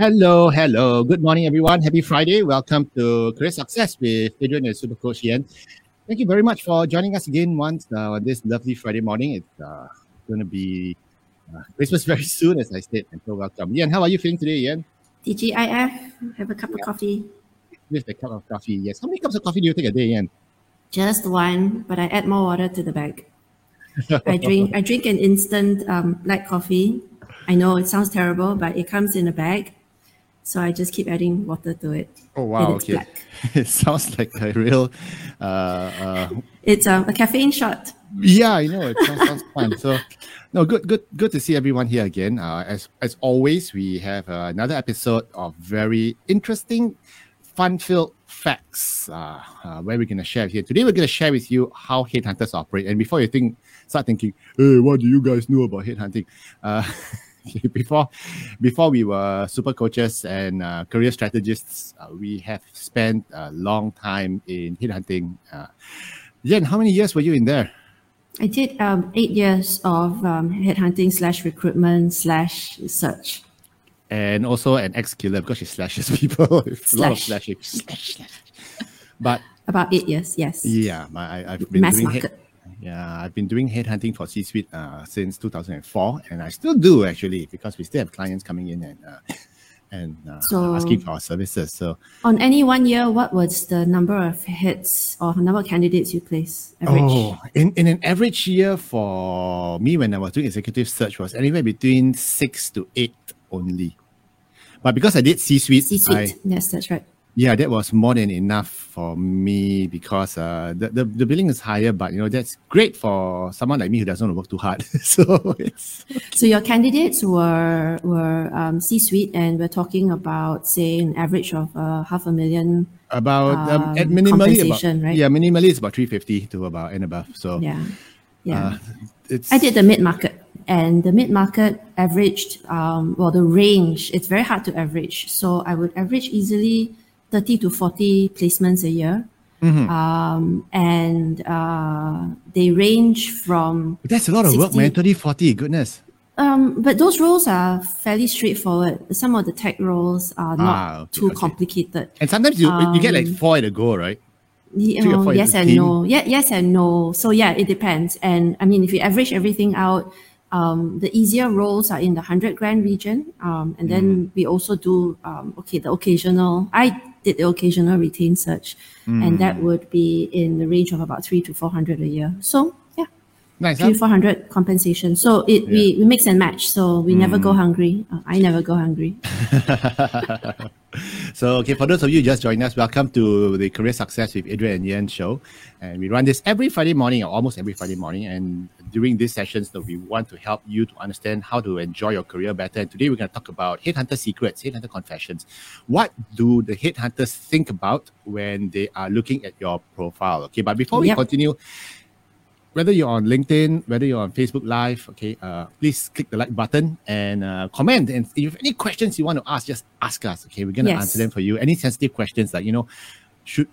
Hello, hello. Good morning, everyone. Happy Friday. Welcome to Career Success with Adrian and Super Coach Yen. Thank you very much for joining us again once uh, this lovely Friday morning. It's uh, going to be uh, Christmas very soon, as I said. And so, welcome. Yen, how are you feeling today, Yen? TGIF, have a cup of coffee. With a cup of coffee, yes. How many cups of coffee do you take a day, Yen? Just one, but I add more water to the bag. I drink I drink an instant um, black coffee. I know it sounds terrible, but it comes in a bag. So I just keep adding water to it. Oh wow! Okay, it sounds like a real. Uh, uh, It's um, a caffeine shot. yeah, I know it sounds, sounds fun. So, no, good, good, good to see everyone here again. Uh, as as always, we have uh, another episode of very interesting, fun-filled facts uh, uh, where we're gonna share here. Today, we're gonna share with you how headhunters operate. And before you think, start thinking, hey, what do you guys know about headhunting? Uh, before before we were super coaches and uh, career strategists, uh, we have spent a long time in headhunting. Uh, Yen, how many years were you in there? I did um, eight years of um, headhunting slash recruitment slash search. And also an ex-killer because she slashes people. It's a lot of Slash. slashing. Slash, slash. But About eight years, yes. yeah, my, I, I've been Mass doing market. head, yeah, I've been doing headhunting for C-suite uh, since 2004, and I still do actually because we still have clients coming in and uh, and uh, So- asking for our services. So On any one year, what was the number of hits or number of candidates you place? Average. Oh, in, in an average year for me when I was doing executive search was anywhere between six to eight only. But because I did C-suite, C-suite. Yes, that's right. Yeah, that was more than enough for me because uh, the, the, the billing is higher, but you know, that's great for someone like me who doesn't want to work too hard. so it's So your candidates were were um, C-suite, and we're talking about say an average of uh, half a million. about um, at Um, minimally about, right? yeah, minimally it's about 350 to about and above. So Yeah, yeah. uh, it's I did the mid market, and the mid market averaged um, well the range. It's very hard to average, so I would average easily thirty to forty placements a year. Mm-hmm. Um, and uh, they range from that's a lot of work, 60 man. 30, 40, goodness. Um, but those roles are fairly straightforward. Some of the tech roles are not Ah, okay, too okay. complicated. And sometimes you, you get like Um, four at a go, right? You know, four yes and team. no. Yeah, yes and no. So yeah, it depends. And I mean, if you average everything out, um, the easier roles are in the hundred grand region. Um, and Mm. then we also do um, okay the occasional. I did the occasional retain search, and Mm. that would be in the range of about three to four hundred a year. So yeah, Nice. three Huh? four hundred compensation. So it we, we mix and match. So we never go hungry. Uh, I never go hungry. So, okay, for those of you just joining us, welcome to the Career Success with Adrian and Yen show. And we run this every Friday morning, or almost every Friday morning. And during these sessions, that we want to help you to understand how to enjoy your career better. And today, we're going to talk about headhunter secrets, headhunter confessions. What do the headhunters think about when they are looking at your profile? Okay, but before we Yep. continue, whether you're on LinkedIn, whether you're on Facebook Live, okay, uh, please click the like button and uh, comment. And if you have any questions you want to ask, just ask us. Okay, we're gonna Yes. answer them for you. Any sensitive questions like you know, should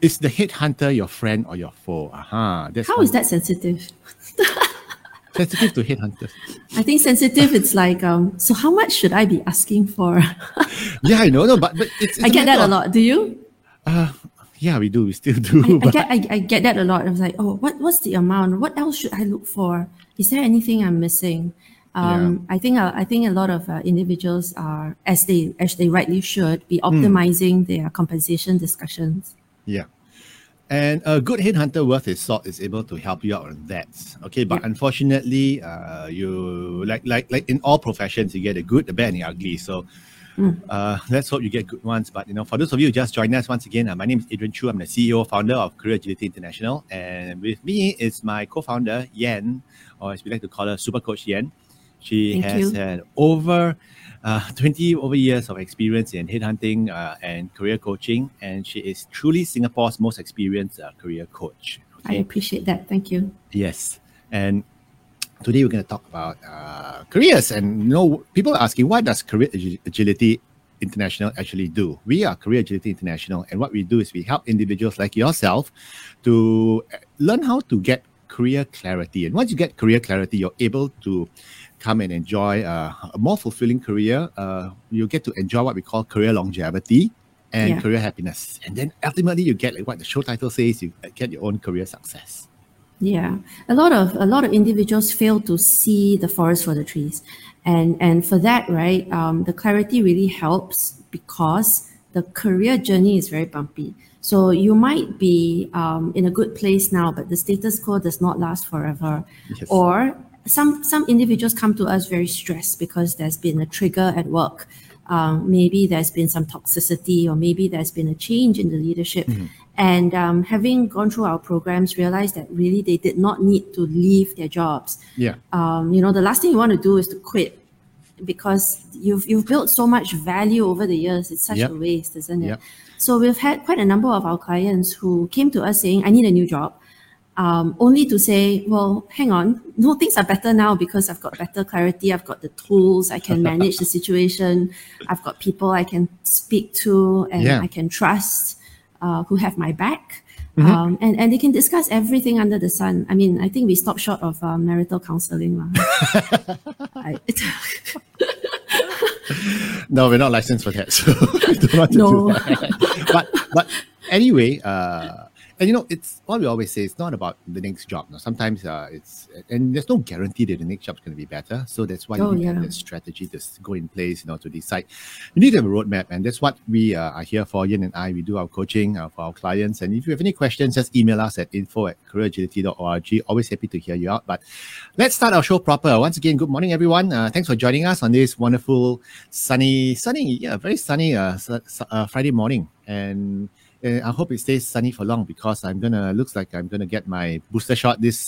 is the headhunter your friend or your foe? Aha, that's How is that sensitive? sensitive to headhunters? I think sensitive. It's like um. So how much should I be asking for? yeah, I know, no, but but it's, it's I get that a lot. Do you? Uh, yeah, we do. We still do. I, I get I, I get that a lot. I was like, oh, what what's the amount? What else should I look for? Is there anything I'm missing? Um, I think uh, I think a lot of uh, individuals are, as they as they rightly should, be Hmm. optimizing their compensation discussions. Yeah. And a good headhunter worth his salt is able to help you out on that. Okay, but Yeah. unfortunately, uh, you like like like in all professions, you get the good, the bad, and the ugly. So Mm. uh, let's hope you get good ones. But you know, for those of you who just joined us once again, uh, my name is Adrian Choo. I'm the CEO, founder of Career Agility International, and with me is my co-founder Yen, or as we like to call her, Super Coach Yen. She Thank has you. had over uh, 20 over years of experience in headhunting uh, and career coaching, and she is truly Singapore's most experienced uh, career coach. I appreciate that. Thank you. Yes. And today we're going to talk about uh, careers. And you know, people are asking, what does Career Agility International actually do? We are Career Agility International, and what we do is we help individuals like yourself to uh, learn how to get career clarity. And once you get career clarity, you're able to come and enjoy uh, a more fulfilling career. Uh, you get to enjoy what we call career longevity and Yeah. career happiness. And then ultimately, you get like what the show title says, you get your own career success. Yeah, a lot of a lot of individuals fail to see the forest for the trees, and and for that, right, um, the clarity really helps because the career journey is very bumpy. So you might be um, in a good place now, but the status quo does not last forever, Yes. or some some individuals come to us very stressed because there's been a trigger at work. Um, maybe there's been some toxicity, or maybe there's been a change in the leadership. And um, having gone through our programs, realized that really they did not need to leave their jobs. Yeah. Um, you know, the last thing you want to do is to quit because you've you've built so much value over the years. It's such Yep. a waste, isn't it? Yep. So we've had quite a number of our clients who came to us saying, "I need a new job." Um, only to say, well, hang on, no, things are better now because I've got better clarity. I've got the tools. I can manage the situation. I've got people I can speak to and Yeah. I can trust uh, who have my back. Mm-hmm. Um, and, and they can discuss everything under the sun. I mean, I think we stop short of um, marital counseling. I, No, we're not licensed for that, so we don't want to No. do that. but but anyway, uh, and you know, it's what we always say. It's not about the next job. No, sometimes uh, it's and there's no guarantee that the next job's going to be better. So that's why Oh, you need to have yeah. that strategy to go in place, you know, to decide. You need to have a roadmap, and that's what we uh, are here for. Yen and I, we do our coaching uh, for our clients. And if you have any questions, just email us at info at careeragility.org. Always happy to hear you out. But let's start our show proper. Once again, good morning, everyone. Uh, thanks for joining us on this wonderful, sunny, sunny, yeah, very sunny uh, su- su- uh, Friday morning. And uh, I hope it stays sunny for long because I'm gonna looks like I'm gonna get my booster shot this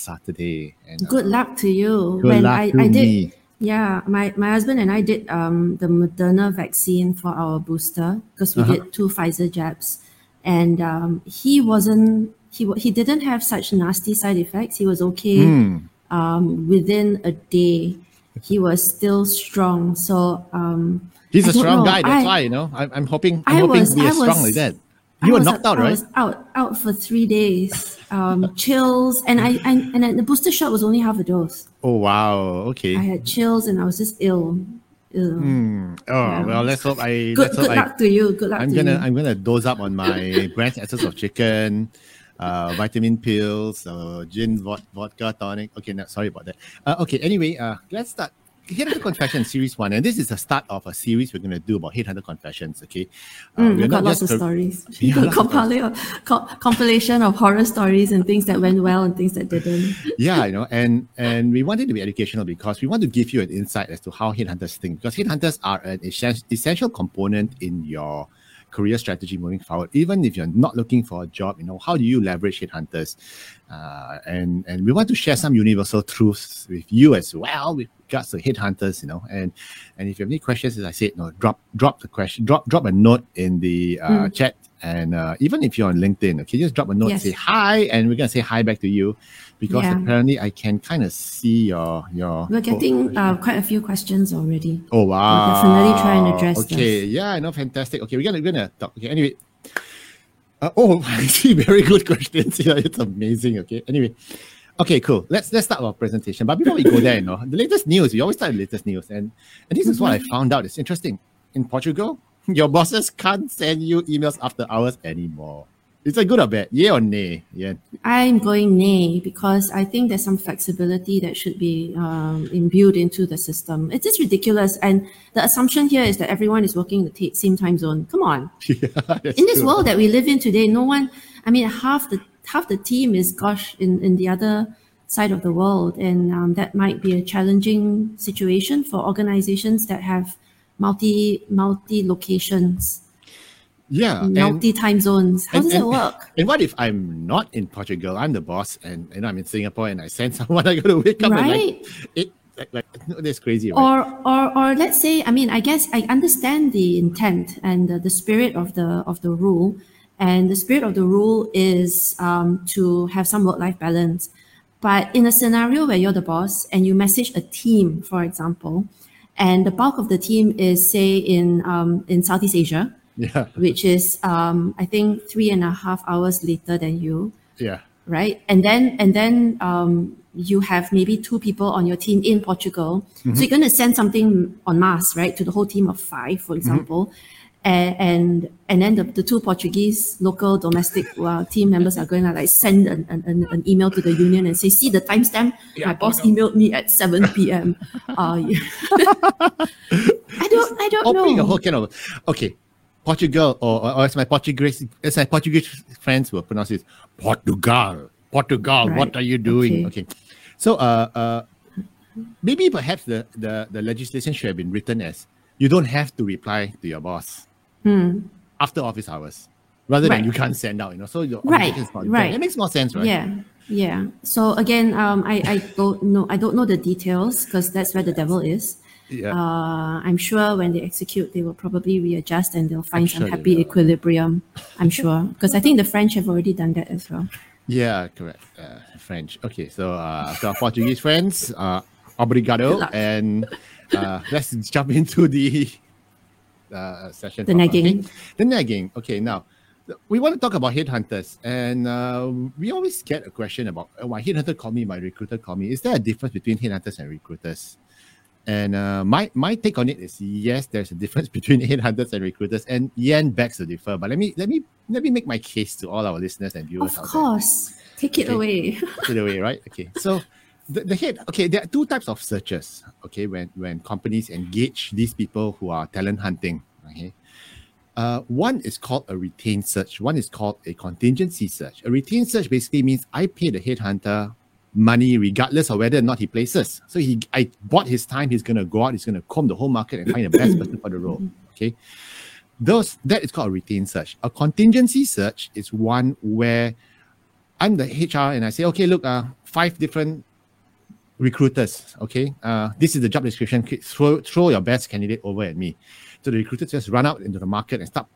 Saturday. And uh, good luck to you. good luck I, to I did, me. Yeah, my, my husband and I did um, the Moderna vaccine for our booster because we Uh-huh. did two Pfizer jabs, and um, he wasn't he he didn't have such nasty side effects. He was okay Hmm. um, within a day. He was still strong. So um, He's I a strong know. guy. That's I- why you know. I'm, I'm hoping. I'm I hoping was- to be as strong like that. I You were knocked out, I right? was out out for three days, um, chills, and I, I and then the booster shot was only half a dose. Oh wow. Okay. I had chills and I was just ill. Hmm. Oh Yeah. well. Let's hope I. Good let's hope good I luck to you. Good luck I'm to gonna you. I'm gonna dose up on my brand essence of chicken, uh, vitamin pills, uh, gin, vod- vodka tonic. Okay, no, sorry about that. Uh, okay, anyway, uh, let's start. Headhunter Confession Series One, and this is the start of a series we're gonna do about Headhunter Confessions. Okay, uh, Mm, we're I've got lots of a- stories. Yeah, Compile- co- compilation of horror stories and things that went well and things that didn't. yeah, you know, and and we want it to be educational because we want to give you an insight as to how headhunters think. Because headhunters are an essen- essential component in your career strategy moving forward. Even if you're not looking for a job, you know, how do you leverage headhunters? Uh, and and we want to share some universal truths with you as well with regards to headhunters, you know. And and if you have any questions, as I said, you know, drop drop the question, drop drop a note in the uh, chat. And uh, even if you're on LinkedIn, okay, just drop a note, Yes. say hi, and we're gonna say hi back to you because Yeah. apparently I can kind of see your your. We're getting uh, quite a few questions already. Oh wow! definitely try and address Okay, yeah, I know, fantastic. Okay, we're gonna we're gonna talk. Okay, anyway. Uh, oh, I see. Very good questions Yeah, It's amazing. Okay. Anyway, okay, cool. Let's let's start our presentation. But before we go there, you know, the latest news. We always start the latest news, and and this is what I found out. It's interesting. In Portugal, your bosses can't send you emails after hours anymore. Is it good or bad? Yeah or nay? Yeah. I'm going nay because I think there's some flexibility that should be um, imbued into the system. It's just ridiculous. And the assumption here is that everyone is working in the same time zone. Come on. yeah in this true. world that we live in today, no one, I mean, half the half the team is gosh in, in the other side of the world. And um, that might be a challenging situation for organizations that have multi multi locations, Yeah. and- multi time zones. How And- does and- it work? And what if I'm not in Portugal? I'm the boss, and you know I'm in Singapore, and I send someone. I got to wake up Right. and like it. Like, like that's crazy, right? or or or let's say i mean i guess i understand the intent and the, the spirit of the of the rule and the spirit of the rule is um, to have some work-life balance but in a scenario where you're the boss and you message a team for example and the bulk of the team is say in um, in southeast asia yeah, which is um, i think three and a half hours later than you yeah, right? And then and then um, you have maybe two people on your team in Portugal. Mm-hmm. So you're going to send something on mass, right, to the whole team of five, for example. Mm-hmm. And, and and then the, the two Portuguese local domestic uh, team members are going to like send an, an, an email to the union and say, see the timestamp, yeah, my boss emailed me at 7 p.m. uh, I don't I don't know. A whole kind of, okay, Portugal, or, or, as my Portuguese as my Portuguese friends will pronounce it, Portugal. Portugal, right. what are you doing? Okay. okay. So uh uh maybe perhaps the, the, the legislation should have been written as you don't have to reply to your boss hmm. after office hours. Rather right. than you can't send out, you know. So your right. right. It makes more sense, right? Yeah. Yeah. So again, um, I, I don't know I don't know the details because that's where the devil is. Yeah. Uh, I'm sure when they execute, they will probably readjust and they'll find some happy equilibrium. I'm sure because I think the French have already done that as well. Yeah, correct. Uh, French. Okay, so uh, to our Portuguese friends, uh, obrigado, and uh, let's jump into the uh, session. The nagging. The nagging. Okay, now we want to talk about headhunters, and uh, we always get a question about uh, why headhunter call me, my recruiter call me. Is there a difference between headhunters and recruiters? And uh, my my take on it is yes, there's a difference between headhunters and recruiters, and Yen begs to differ. But let me let me let me make my case to all our listeners and viewers. Of course, there. take it okay. away. take it away, right? Okay, so the, the head. Okay, there are two types of searches. Okay, when when companies engage these people who are talent hunting. Okay, uh, one is called a retained search. One is called a contingency search. A retained search basically means I pay the headhunter money regardless of whether or not he places. So he I bought his time, he's gonna go out, he's gonna comb the whole market and find the best person for the role. Okay. Those that is called a retained search. A contingency search is one where I'm the HR and I say, okay, look, uh, five different recruiters. Okay, uh, this is the job description. Throw throw your best candidate over at me. So the recruiters just run out into the market and start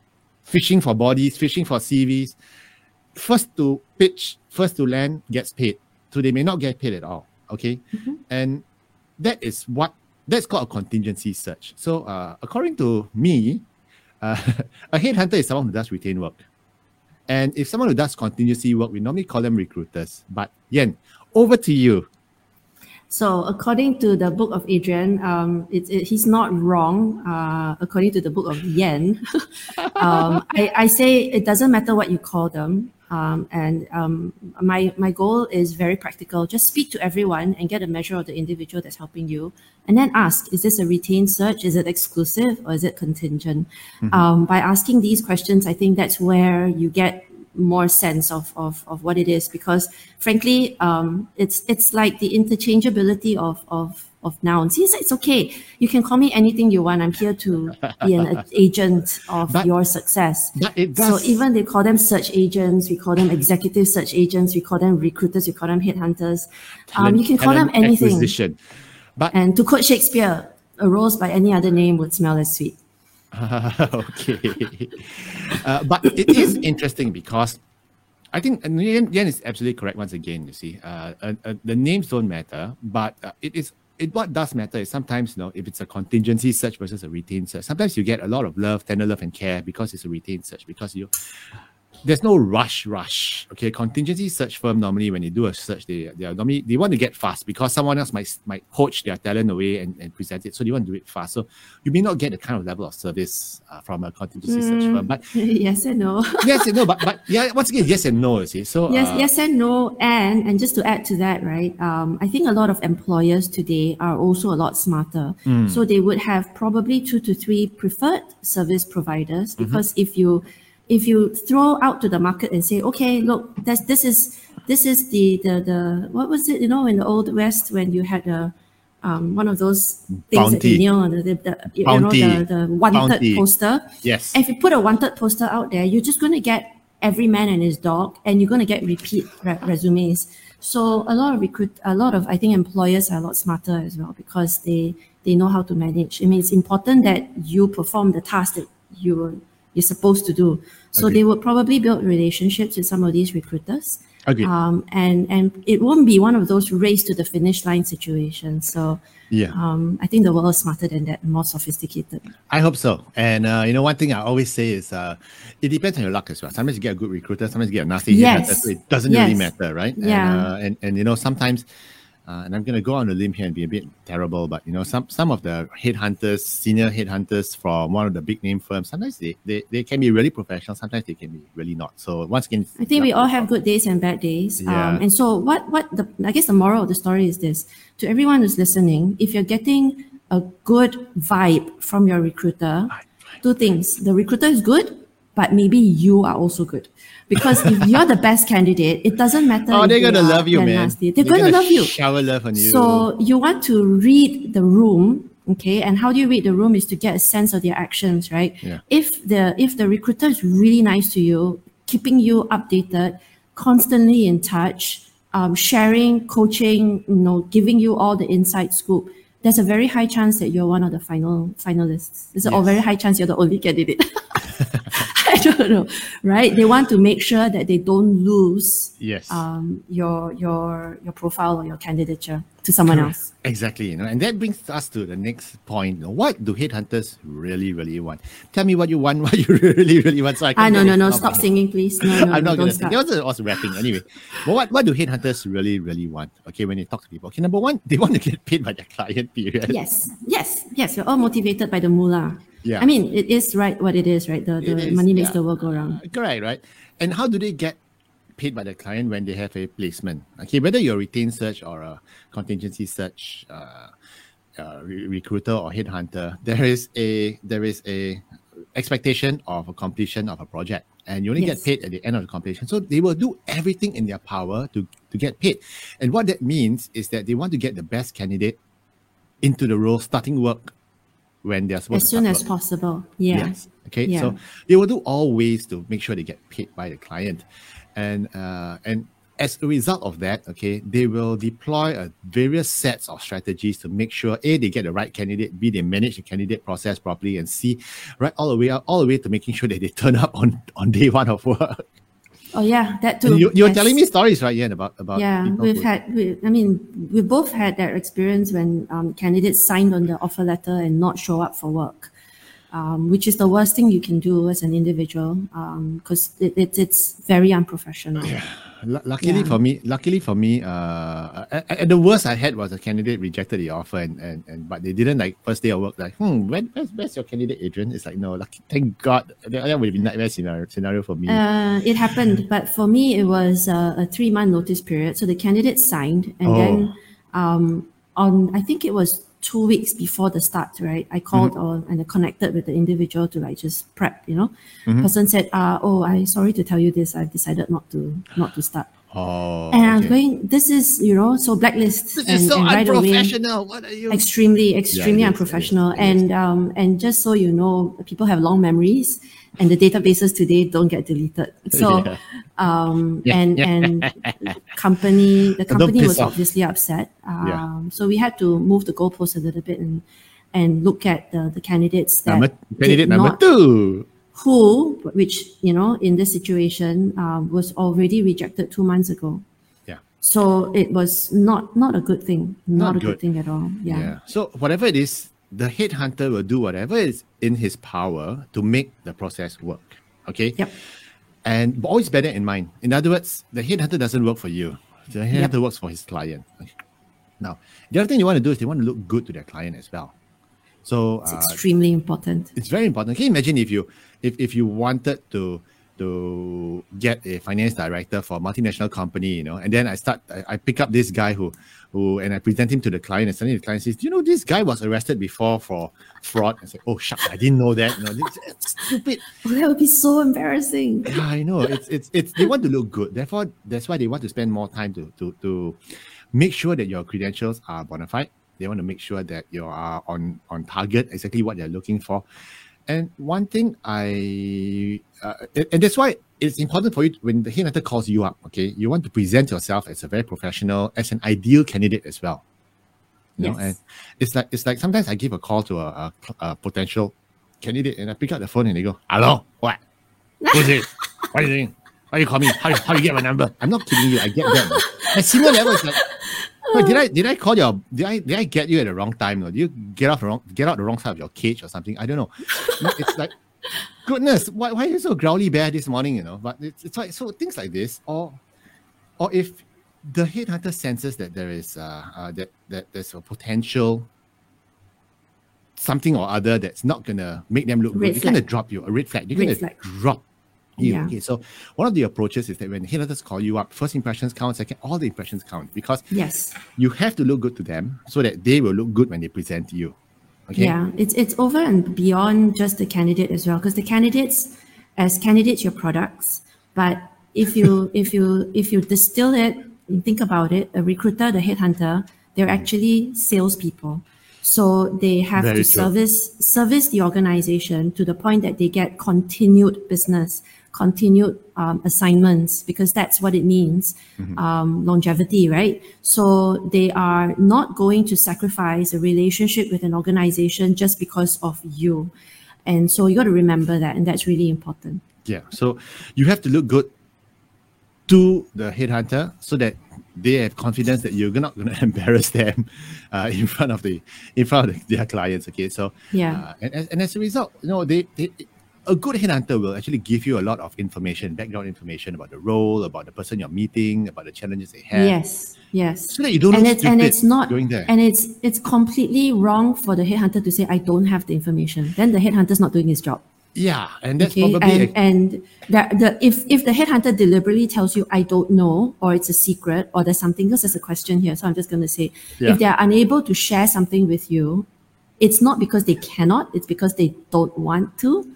fishing for bodies, fishing for CVs. First to pitch, first to land gets paid so they may not get paid at all. Okay, mm-hmm. and that is what that's called a contingency search. So uh, according to me, uh, a headhunter is someone who does retain work. And if someone who does contingency work, we normally call them recruiters. But Yen, over to you. So according to the book of Adrian, um, it, it, he's not wrong. Uh, according to the book of Yen, um, I, I, say it doesn't matter what you call them. Um, and um, my my goal is very practical. Just speak to everyone and get a measure of the individual that's helping you, and then ask: Is this a retained search? Is it exclusive or is it contingent? Mm-hmm. Um, by asking these questions, I think that's where you get more sense of of, of what it is. Because frankly, um, it's it's like the interchangeability of of of nouns. He said, it's okay. You can call me anything you want. I'm here to be an agent of but, your success. So even they call them search agents, we call them executive search agents, we call them recruiters, we call them headhunters. Um, you can call them anything. But, and to quote Shakespeare, a rose by any other name would smell as sweet. okay. uh, but it is interesting because I think Yen is absolutely correct once again. You see, uh, uh, uh the names don't matter, but uh, it is it what does matter is sometimes you know if it's a contingency search versus a retained search sometimes you get a lot of love tender love and care because it's a retained search because you there's no rush rush okay contingency search firm normally when they do a search they they are normally they want to get fast because someone else might might poach their talent away and, and present it so they want to do it fast so you may not get the kind of level of service uh, from a contingency mm, search firm but yes and no yes and no but but yeah once again yes and no you see so yes uh, yes and no and and just to add to that right um, I think a lot of employers today are also a lot smarter mm. so they would have probably two to three preferred service providers mm-hmm. because mm-hmm. if you if you throw out to the market and say, okay, look, that's, this is this is the the the what was it? You know, in the old west when you had a um, one of those things Bounty. that you know, the, the, the you know the, the wanted Bounty. poster. Yes. if you put a wanted poster out there, you're just going to get every man and his dog, and you're going to get repeat re- resumes. So a lot of recruit, a lot of I think employers are a lot smarter as well because they they know how to manage. I mean, it's important that you perform the task that you you're supposed to do. So Okay. they would probably build relationships with some of these recruiters. Agreed. Um, and and it won't be one of those race to the finish line situations. So yeah. um, I think the world is smarter than that, and more sophisticated. I hope so. And uh, you know, one thing I always say is, uh, it depends on your luck as well. Sometimes you get a good recruiter, sometimes you get a nasty Yes. headhunter, so it doesn't really matter, right? Yeah. And, uh, and and you know, sometimes, uh, and I'm gonna go on a limb here and be a bit terrible, but you know, some some of the headhunters, senior headhunters from one of the big name firms, sometimes they they, they can be really professional, sometimes they can be really not. So once again, I think we all have good days and bad days. Yeah. Um, and so what what the I guess the moral of the story is this to everyone who's listening, if you're getting a good vibe from your recruiter, two things. The recruiter is good, but maybe you are also good. Because if you're the best candidate, it doesn't matter. Oh, they're they gonna love you, they're man. nasty. They're, gonna, love you. Shower love on you. So you want to read the room, okay? And how do you read the room is to get a sense of their actions, right? Yeah. If the if the recruiter is really nice to you, keeping you updated, constantly in touch, um, sharing, coaching, you know, giving you all the inside scoop, there's a very high chance that you're one of the final finalists. There's a very high chance you're the only candidate. I don't know, right? They want to make sure that they don't lose yes. um, your your your profile or your candidature to someone else. Exactly, you know, and that brings us to the next point. What do headhunters really, really want? Tell me what you want, what you really, really want. So I can Ah, no, no, no! Stop singing, please. No, no, I'm no, not gonna sing. start. It was, it was rapping anyway. But what, what do headhunters really, really want? Okay, when they talk to people. Okay, number one, they want to get paid by their client, period. Yes, yes, yes. We're all motivated by the moolah. Yeah. I mean, it is right what it is, right? The, It the is, money makes yeah. the world go round. Correct, right? And how do they get paid by the client when they have a placement? Okay, whether you're a retained search or a contingency search uh, uh, re- recruiter or headhunter, there is a there is a expectation of a completion of a project, and you only Yes. get paid at the end of the completion. So they will do everything in their power to to get paid. And what that means is that they want to get the best candidate into the role, starting work when they're supposed As to soon as work. possible. Yeah. Yes. Okay. Yeah. So they will do all ways to make sure they get paid by the client, and uh, and as a result of that, okay, they will deploy a various sets of strategies to make sure a they get the right candidate, b they manage the candidate process properly, and c right all the way up, all the way to making sure that they turn up on on day one of work. Oh yeah, that too. And you were Yes. telling me stories right, Yen, about about Yeah, we've who- had. We, I mean, we both had that experience when um, candidates signed on the offer letter and not show up for work, um, which is the worst thing you can do as an individual because it, it, it's very unprofessional. Lu- Luckily Yeah. for me, luckily for me, uh, and, and the worst I had was a candidate rejected the offer, and, and, and but they didn't like first day of work like, hmm, when, where's, where's your candidate, Adrian? It's like no, lucky, thank God, that, that would be nightmare scenario scenario for me. Uh, it happened, but for me, it was uh, a three month notice period. So the candidate signed, and Oh. then um, on I think it was two weeks before the start, right? I called Mm-hmm. or and I connected with the individual to like just prep. You know, Mm-hmm. person said, uh, "Oh, I'm sorry to tell you this. I've decided not to not to start." oh, And I'm going, this is you know, so blacklist this and, is so and right away unprofessional. What are you? extremely extremely it is, it is, unprofessional it is. and um and just so you know people have long memories and the databases today don't get deleted so Yeah. um Yeah, and and company the company was off. obviously upset um Yeah. so we had to move the goalposts a little bit and and look at the the candidates that number, did candidate number not- two. who which you know in this situation um, was already rejected two months ago Yeah. so it was not not a good thing not, Not a good. good. thing at all Yeah. So whatever it is, the headhunter will do whatever is in his power to make the process work. Okay. Yep. And but always bear that in mind. In other words, the headhunter doesn't work for you. The headhunter works for his client. Okay. Now, the other thing you want to do is they want to look good to their client as well. So It's uh, extremely important. it's very important. Can you imagine if you if, if you wanted to to get a finance director for a multinational company, you know, and then I start I, I pick up this guy who who and I present him to the client and suddenly the client says, Do you know this guy was arrested before for fraud? I say, Oh shucks, I didn't know that. You know, this, it's stupid. Oh, that would be so embarrassing. Yeah, I know. It's it's it's they want to look good. Therefore, that's why they want to spend more time to to to make sure that your credentials are bona fide. They want to make sure that you are on on target, exactly what they're looking for. And one thing I uh, and, and that's why it's important for you to- when the headhunter calls you up. Okay, you want to present yourself as a very professional, as an ideal candidate as well. You know, Yes. and it's like it's like sometimes I give a call to a, a, a potential candidate and I pick up the phone and they go, Hello, what? Who's it? What are you doing? Why you call me? How, how you get my number? I'm not kidding you. I get them. My senior level is like, Wait, did I did I call your did I did I get you at the wrong time? Or did you get off the wrong get out the wrong side of your cage or something? I don't know. It's like goodness, why, why are you so growly bear this morning? You know, but it's, it's like so things like this, or or if the headhunter senses that there is uh, uh that that there's a potential something or other that's not gonna make them look Red good, they're gonna drop you a red flag. You're Red gonna flag. drop you. Yeah. Okay, so one of the approaches is that when headhunters call you up, first impressions count, second, all the impressions count because Yes. you have to look good to them so that they will look good when they present to you. Okay. Yeah, it's it's over and beyond just the candidate as well, because the candidates, as candidates, your products. But if you if you if you distill it, and think about it, a recruiter, the headhunter, they're mm. actually salespeople. So they have Very to true. service service the organization to the point that they get continued business, continued um, assignments, because that's what it means, um, longevity, right? So they are not going to sacrifice a relationship with an organization just because of you. And so you got to remember that, and that's really important. Yeah. So you have to look good to the headhunter so that they have confidence that you're not going to embarrass them uh, in front of the in front of the, their clients. Okay. So Yeah. uh, and, as- and as a result, you know, they, they a good headhunter will actually give you a lot of information, background information about the role, about the person you're meeting, about the challenges they have. Yes, yes. So that you don't and it's and it's not going there. and it's it's completely wrong for the headhunter to say I don't have the information. Then the headhunter's not doing his job. Yeah, and that's Okay, probably and and that the if if the headhunter deliberately tells you I don't know or it's a secret or there's something because there's a question here, so I'm just going to say Yeah. if they are unable to share something with you, it's not because they cannot, it's because they don't want to.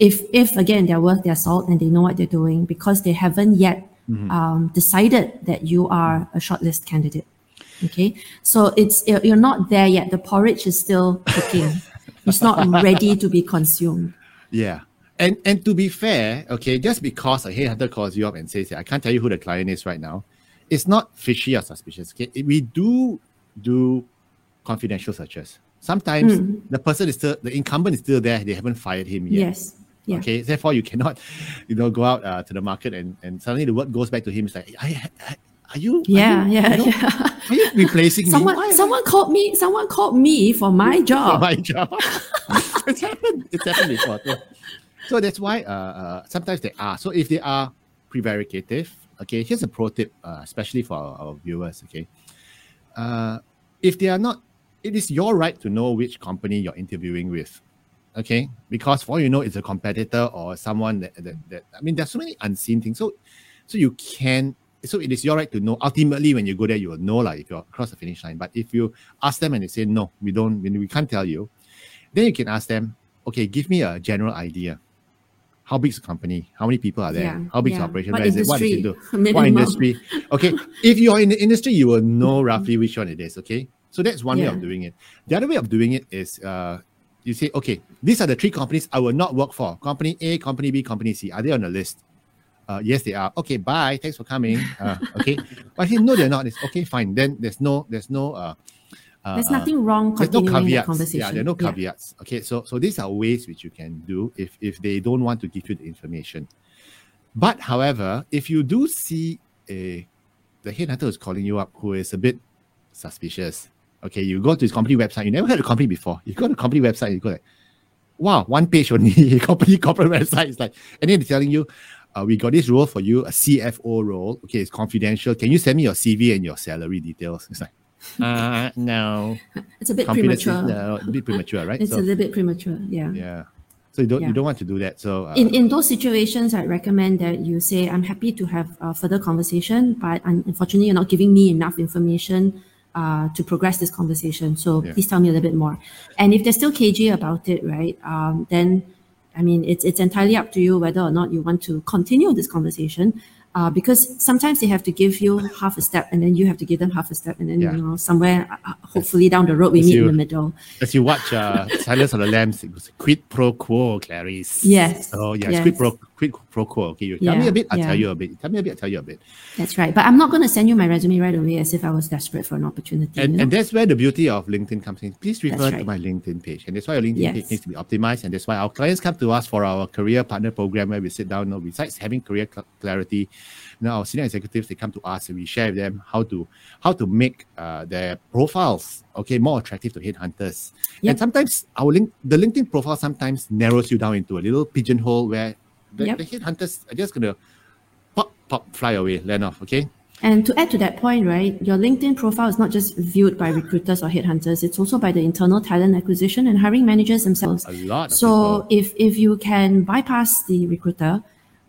If if again they're worth their salt and they know what they're doing because they haven't yet Mm-hmm. um, decided that you are a shortlist candidate. Okay, so it's you're not there yet. The porridge is still cooking. it's not ready to be consumed. Yeah. And and to be fair, okay, just because a headhunter calls you up and says, I can't tell you who the client is right now, it's not fishy or suspicious. Okay. We do do confidential searches. Sometimes the person is still the incumbent is still there, they haven't fired him yet. Yes. Yeah. Okay. Therefore you cannot, you know, go out uh, to the market and, and suddenly the word goes back to him. It's like, I, I, are you Yeah, are you, yeah, you know, yeah. Are you replacing me? Someone, Why- someone called me. Someone called me for my job. for my job. it's happened. It's happened before. So, so that's why uh, uh, sometimes they are. So if they are prevaricative, okay, here's a pro tip, uh, especially for our, our viewers, okay. Uh, if they are not, it is your right to know which company you're interviewing with, okay? Because for all you know, it's a competitor or someone that, that, that I mean, there's so many unseen things. So, so you can so it is your right to know. Ultimately, when you go there, you will know like if you're across the finish line. But if you ask them and they say no, we don't, we we can't tell you, then you can ask them, okay, give me a general idea. How big is the company? How many people are there? Yeah, How big is the operation? What it? What does it industry? do? What industry? Okay. if you're in the industry, you will know roughly which one it is. Okay. So that's one way of doing it. The other way of doing it is uh, you say, okay, these are the three companies I will not work for. Company A, company B, company C. Are they on the list? Uh, yes, they are. Okay, bye. Thanks for coming. Uh, okay, but he no, they're not. It's okay, fine. Then there's no, there's no, uh, uh, There's uh, nothing wrong there's no continuing the. Yeah, there are no caveats. Okay, so so these are ways which you can do if if they don't want to give you the information. But however, if you do see a the headhunter is calling you up who is a bit suspicious. Okay, you go to his company website. You never heard of company before. You go to the company website. You go like, wow, one page only. company corporate website is like, and then they're telling you, uh, we got this role for you, a CFO role. Okay, it's confidential. Can you send me your CV and your salary details? It's like, uh, no. It's a bit Confidence is premature. no, a bit premature, right? It's so, a little bit premature. Yeah. yeah. So you don't Yeah. you don't want to do that. So uh, In in those situations, I'd recommend that you say, "I'm happy to have a further conversation, but unfortunately, you're not giving me enough information uh, to progress this conversation. So Yeah. please tell me a little bit more." And if they're still cagey about it, right? Um, then, I mean, it's it's entirely up to you whether or not you want to continue this conversation. Uh, because sometimes they have to give you half a step, and then you have to give them half a step, and then Yeah. you know somewhere, uh, hopefully down the road, we As meet in the middle. as you watch uh, Silence of the Lambs, it was quid pro quo, Clarice. Yes. Oh yeah, Yes. quid pro quid pro quo. Okay, you tell me a bit, I'll yeah. tell you a bit. Tell me a bit, I'll tell you a bit. That's right. But I'm not going to send you my resume right away as if I was desperate for an opportunity. you And, know? and that's where the beauty of LinkedIn comes in. Please refer That's to my LinkedIn page. And that's why your LinkedIn Yes. page needs to be optimized. And that's why our clients come to us for our career partner program where we sit down. You know, besides having career cl- clarity, you know, our senior executives, they come to us and we share with them how to how to make uh, their profiles okay more attractive to headhunters. Yep. And sometimes our link the LinkedIn profile sometimes narrows you down into a little pigeonhole where the, Yep. the headhunters are just gonna pop pop fly away, land off, okay? And to add to that point, right, your LinkedIn profile is not just viewed by recruiters or headhunters, it's also by the internal talent acquisition and hiring managers themselves. A lot So people. if if you can bypass the recruiter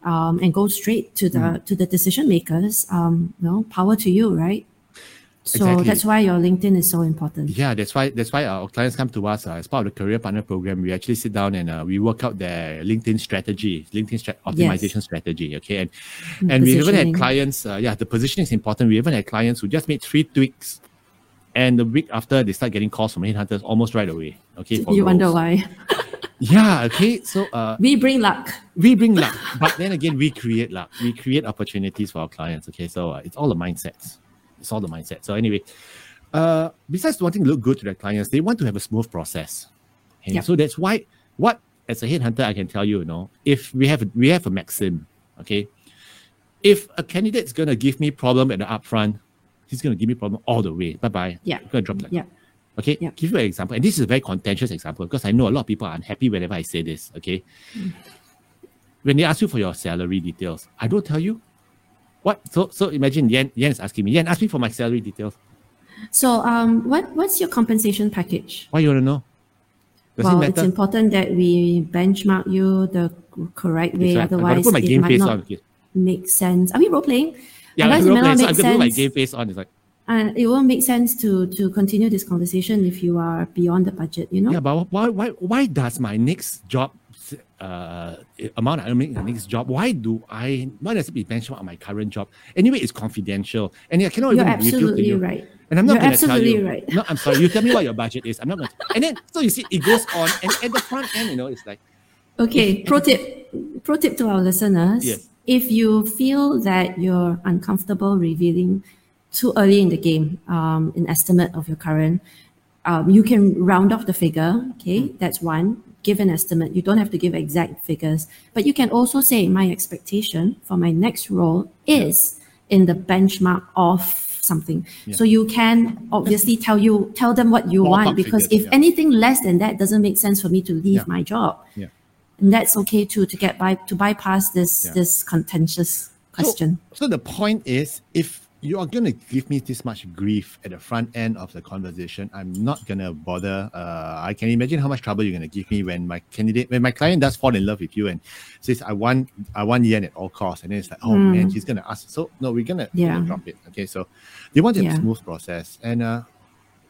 um, and go straight to the Mm. to the decision makers, um, well, power to you, right? So Exactly. that's why your LinkedIn is so important. Yeah, that's why that's why our clients come to us uh, as part of the career partner program. We actually sit down and uh, we work out their LinkedIn strategy, LinkedIn stra- optimization strategy. Okay, and and we even had clients. Uh, yeah, the positioning is important. We even had clients who just made three tweaks, and the week after they start getting calls from headhunters almost right away. Okay, for You wonder why. Yeah. Okay. So uh, we bring luck. we bring luck, but then again, we create luck. We create opportunities for our clients. Okay, so uh, it's all the mindsets. It's all the mindset. So anyway, uh, besides wanting to look good to their clients, they want to have a smooth process. Okay, Yep. so that's why what as a headhunter I can tell you, you know, if we have we have a maxim, okay, if a candidate is gonna give me problem at the upfront, he's gonna give me problem all the way. Bye bye. Yeah. gonna drop like Yeah. Okay, Yep. give you an example, and this is a very contentious example because I know a lot of people are unhappy whenever I say this. Okay, when they ask you for your salary details, I don't tell you. What? So so imagine Yen Yen is asking me, Yen, ask me for my salary details. So um, what what's your compensation package? Why you wanna know? Does well, it it's important that we benchmark you the correct way. Right. Otherwise, put my it game might not on. Make sense. Are we role playing? Yeah, Otherwise, it might so I'm gonna put my game face on. It's like, And it won't make sense to to continue this conversation if you are beyond the budget. You know. yeah, but why why why does my next job uh amount I make the next job? Why do I why does it be benchmarked on my current job? Anyway, it's confidential. And I cannot You're even reveal to absolutely you. right. And I'm not going to tell absolutely you. right. No, I'm sorry. You tell me what your budget is. I'm not going to. And then, so you see, it goes on. And at the front end, you know, it's like, Okay, pro tip. Pro tip to our listeners. Yes. If you feel that you're uncomfortable revealing too early in the game, um, an estimate of your current, um, you can round off the figure. Okay, Hmm. that's one. Give an estimate. You don't have to give exact figures, but you can also say my expectation for my next role is in the benchmark of something. So you can obviously tell you tell them what you want because figures, if yeah. anything less than that doesn't make sense for me to leave Yeah. my job yeah. and that's okay too to get by to bypass this Yeah. this contentious question. So, so the point is, if you are going to give me this much grief at the front end of the conversation, I'm not going to bother. Uh, I can imagine how much trouble you're going to give me when my candidate, when my client does fall in love with you and says, "I want, I want yen at all costs," and then it's like, "Oh man, she's going to ask." So no, we're going to. Yeah. drop it. Okay, so they want have Yeah. a smooth process, and uh,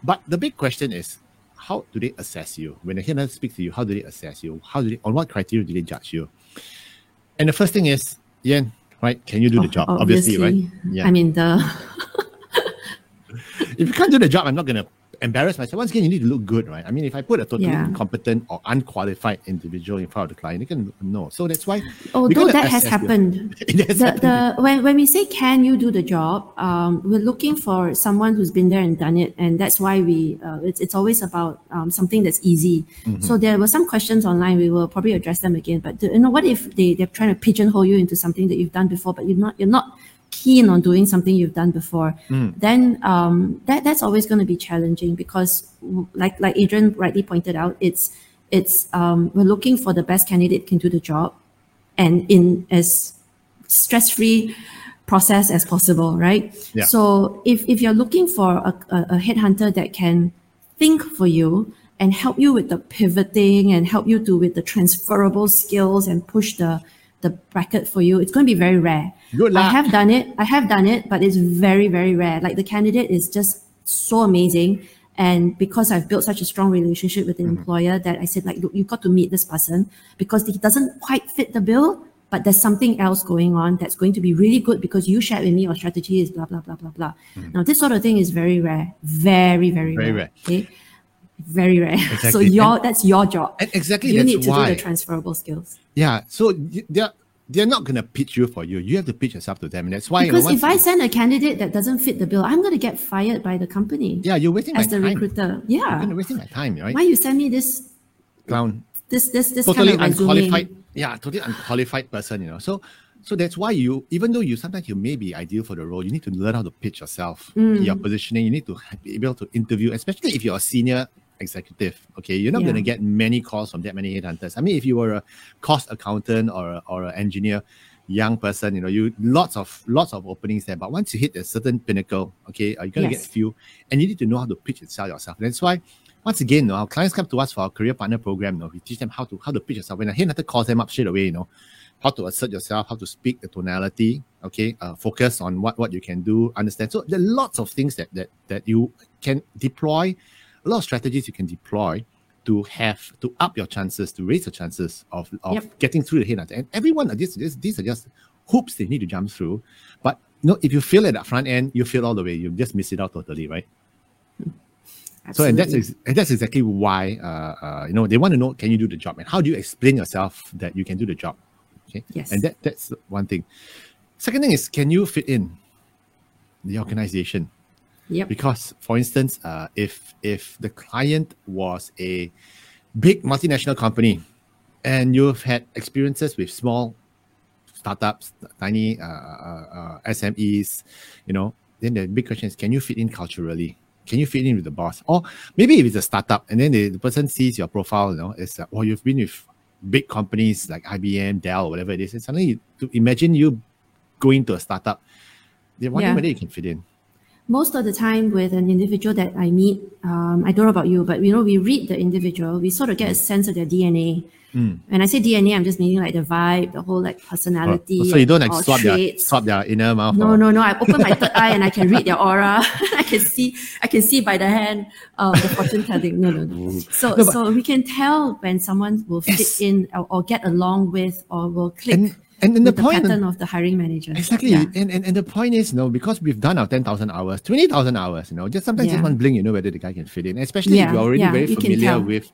but the big question is. How do they assess you when the headhunter speaks to you? How do they assess you? How do they on what criteria do they judge you? And the first thing is, Yen, right? Can you do the oh, job? O- Obviously, right? Yeah. I mean the if you can't do the job, I'm not gonna embarrass myself. Once again, you need to look good, right? I mean, if I put a totally Yeah. incompetent or unqualified individual in front of the client, they can know. So that's why. although that has happened. Has the, happened. the when, when we say can you do the job um, we're looking for someone who's been there and done it and that's why we uh, it's, it's always about um, something that's easy Mm-hmm. so there were some questions online we will probably address them again but you know what if they, they're trying to pigeonhole you into something that you've done before but you're not you're not keen on doing something you've done before Mm. then um, that that's always going to be challenging because like like adrian rightly pointed out it's it's um, we're looking for the best candidate can do the job and in as stress-free process as possible, right? Yeah. So if, if you're looking for a, a, a headhunter that can think for you and help you with the pivoting and help you to with the transferable skills and push the the bracket for you, it's going to be very rare. Good I have done it. I have done it, but it's very, very rare. Like the candidate is just so amazing. And because I've built such a strong relationship with the Mm-hmm. employer that I said, like, look, you've got to meet this person because he doesn't quite fit the bill, but there's something else going on that's going to be really good because you shared with me your strategy is blah, blah, blah, blah, blah. Now, this sort of thing is very rare. Very, very, Mm-hmm. Very rare. rare. Okay. Very rare. so Exactly. your that's your job. And exactly you need to why. do the transferable skills. Yeah. So they're they're not going to pitch you for you. You have to pitch yourself to them. And that's why. Because you know, if I send a candidate that doesn't fit the bill, I'm going to get fired by the company. Yeah, you're wasting as the time. recruiter. You're Yeah. to wasting my time, right? Why you send me this Clown. this this this totally kind of resume? unqualified. Yeah, totally unqualified person, you know. So so that's why you, even though you sometimes you may be ideal for the role, you need to learn how to pitch yourself, Mm. your positioning. You need to be able to interview, especially if you're a senior executive. Okay, you're not Yeah. going to get many calls from that many headhunters. I mean, if you were a cost accountant or a, or an engineer, young person, you know, you lots of lots of openings there. But once you hit a certain pinnacle, okay, uh, you're gonna Yes. get few, and you need to know how to pitch and sell yourself. That's why. Once again, no, our clients come to us for our career partner program. No, we teach them how to how to pitch yourself. When a headhunter calls them up straight away, you know, how to assert yourself, how to speak the tonality, okay, uh, focus on what what you can do, understand. So there are lots of things that that that you can deploy, a lot of strategies you can deploy to have to up your chances, to raise your chances of, of Yep. getting through the headhunter. And everyone these, these these are just hoops they need to jump through. But you know, if you fail at the front end, you fail all the way. You just miss it out totally, right? So and that's ex- and that's exactly why uh, uh, you know they want to know can you do the job and how do you explain yourself that you can do the job, okay? Yes. And that that's one thing. Second thing is can you fit in the organization? Yep. Because for instance, uh, if if the client was a big multinational company and you've had experiences with small startups, tiny uh, uh, uh, SMEs, you know, then the big question is, can you fit in culturally? Can you fit in with the boss? Or maybe if it's a startup and then the, the person sees your profile, you know, it's uh, oh, you've been with big companies like IBM, Dell, whatever it is, and suddenly you, to imagine you going to a startup, they're wondering Yeah. whether you can fit in. Most of the time with an individual that I meet, um, I don't know about you, but you know, we read the individual, we sort of get a sense of their DNA. Mm. When I say DNA, I'm just meaning like the vibe, the whole like personality. Oh, so you don't like swap their, swap their inner mouth? No, or- no, no. I open my third eye and I can read their aura. I can see, I can see by the hand, uh, the fortune telling. No, no, no. So, No, but- so we can tell when someone will fit Yes. in or, or get along with or will click And, and, and the the point, pattern of the hiring manager. Exactly. Yeah. And, and and the point is, you know, because we've done our 10,000 hours, 20,000 hours, you know, just sometimes just one blink, you know whether the guy can fit in. Especially if you're already yeah, very you familiar with,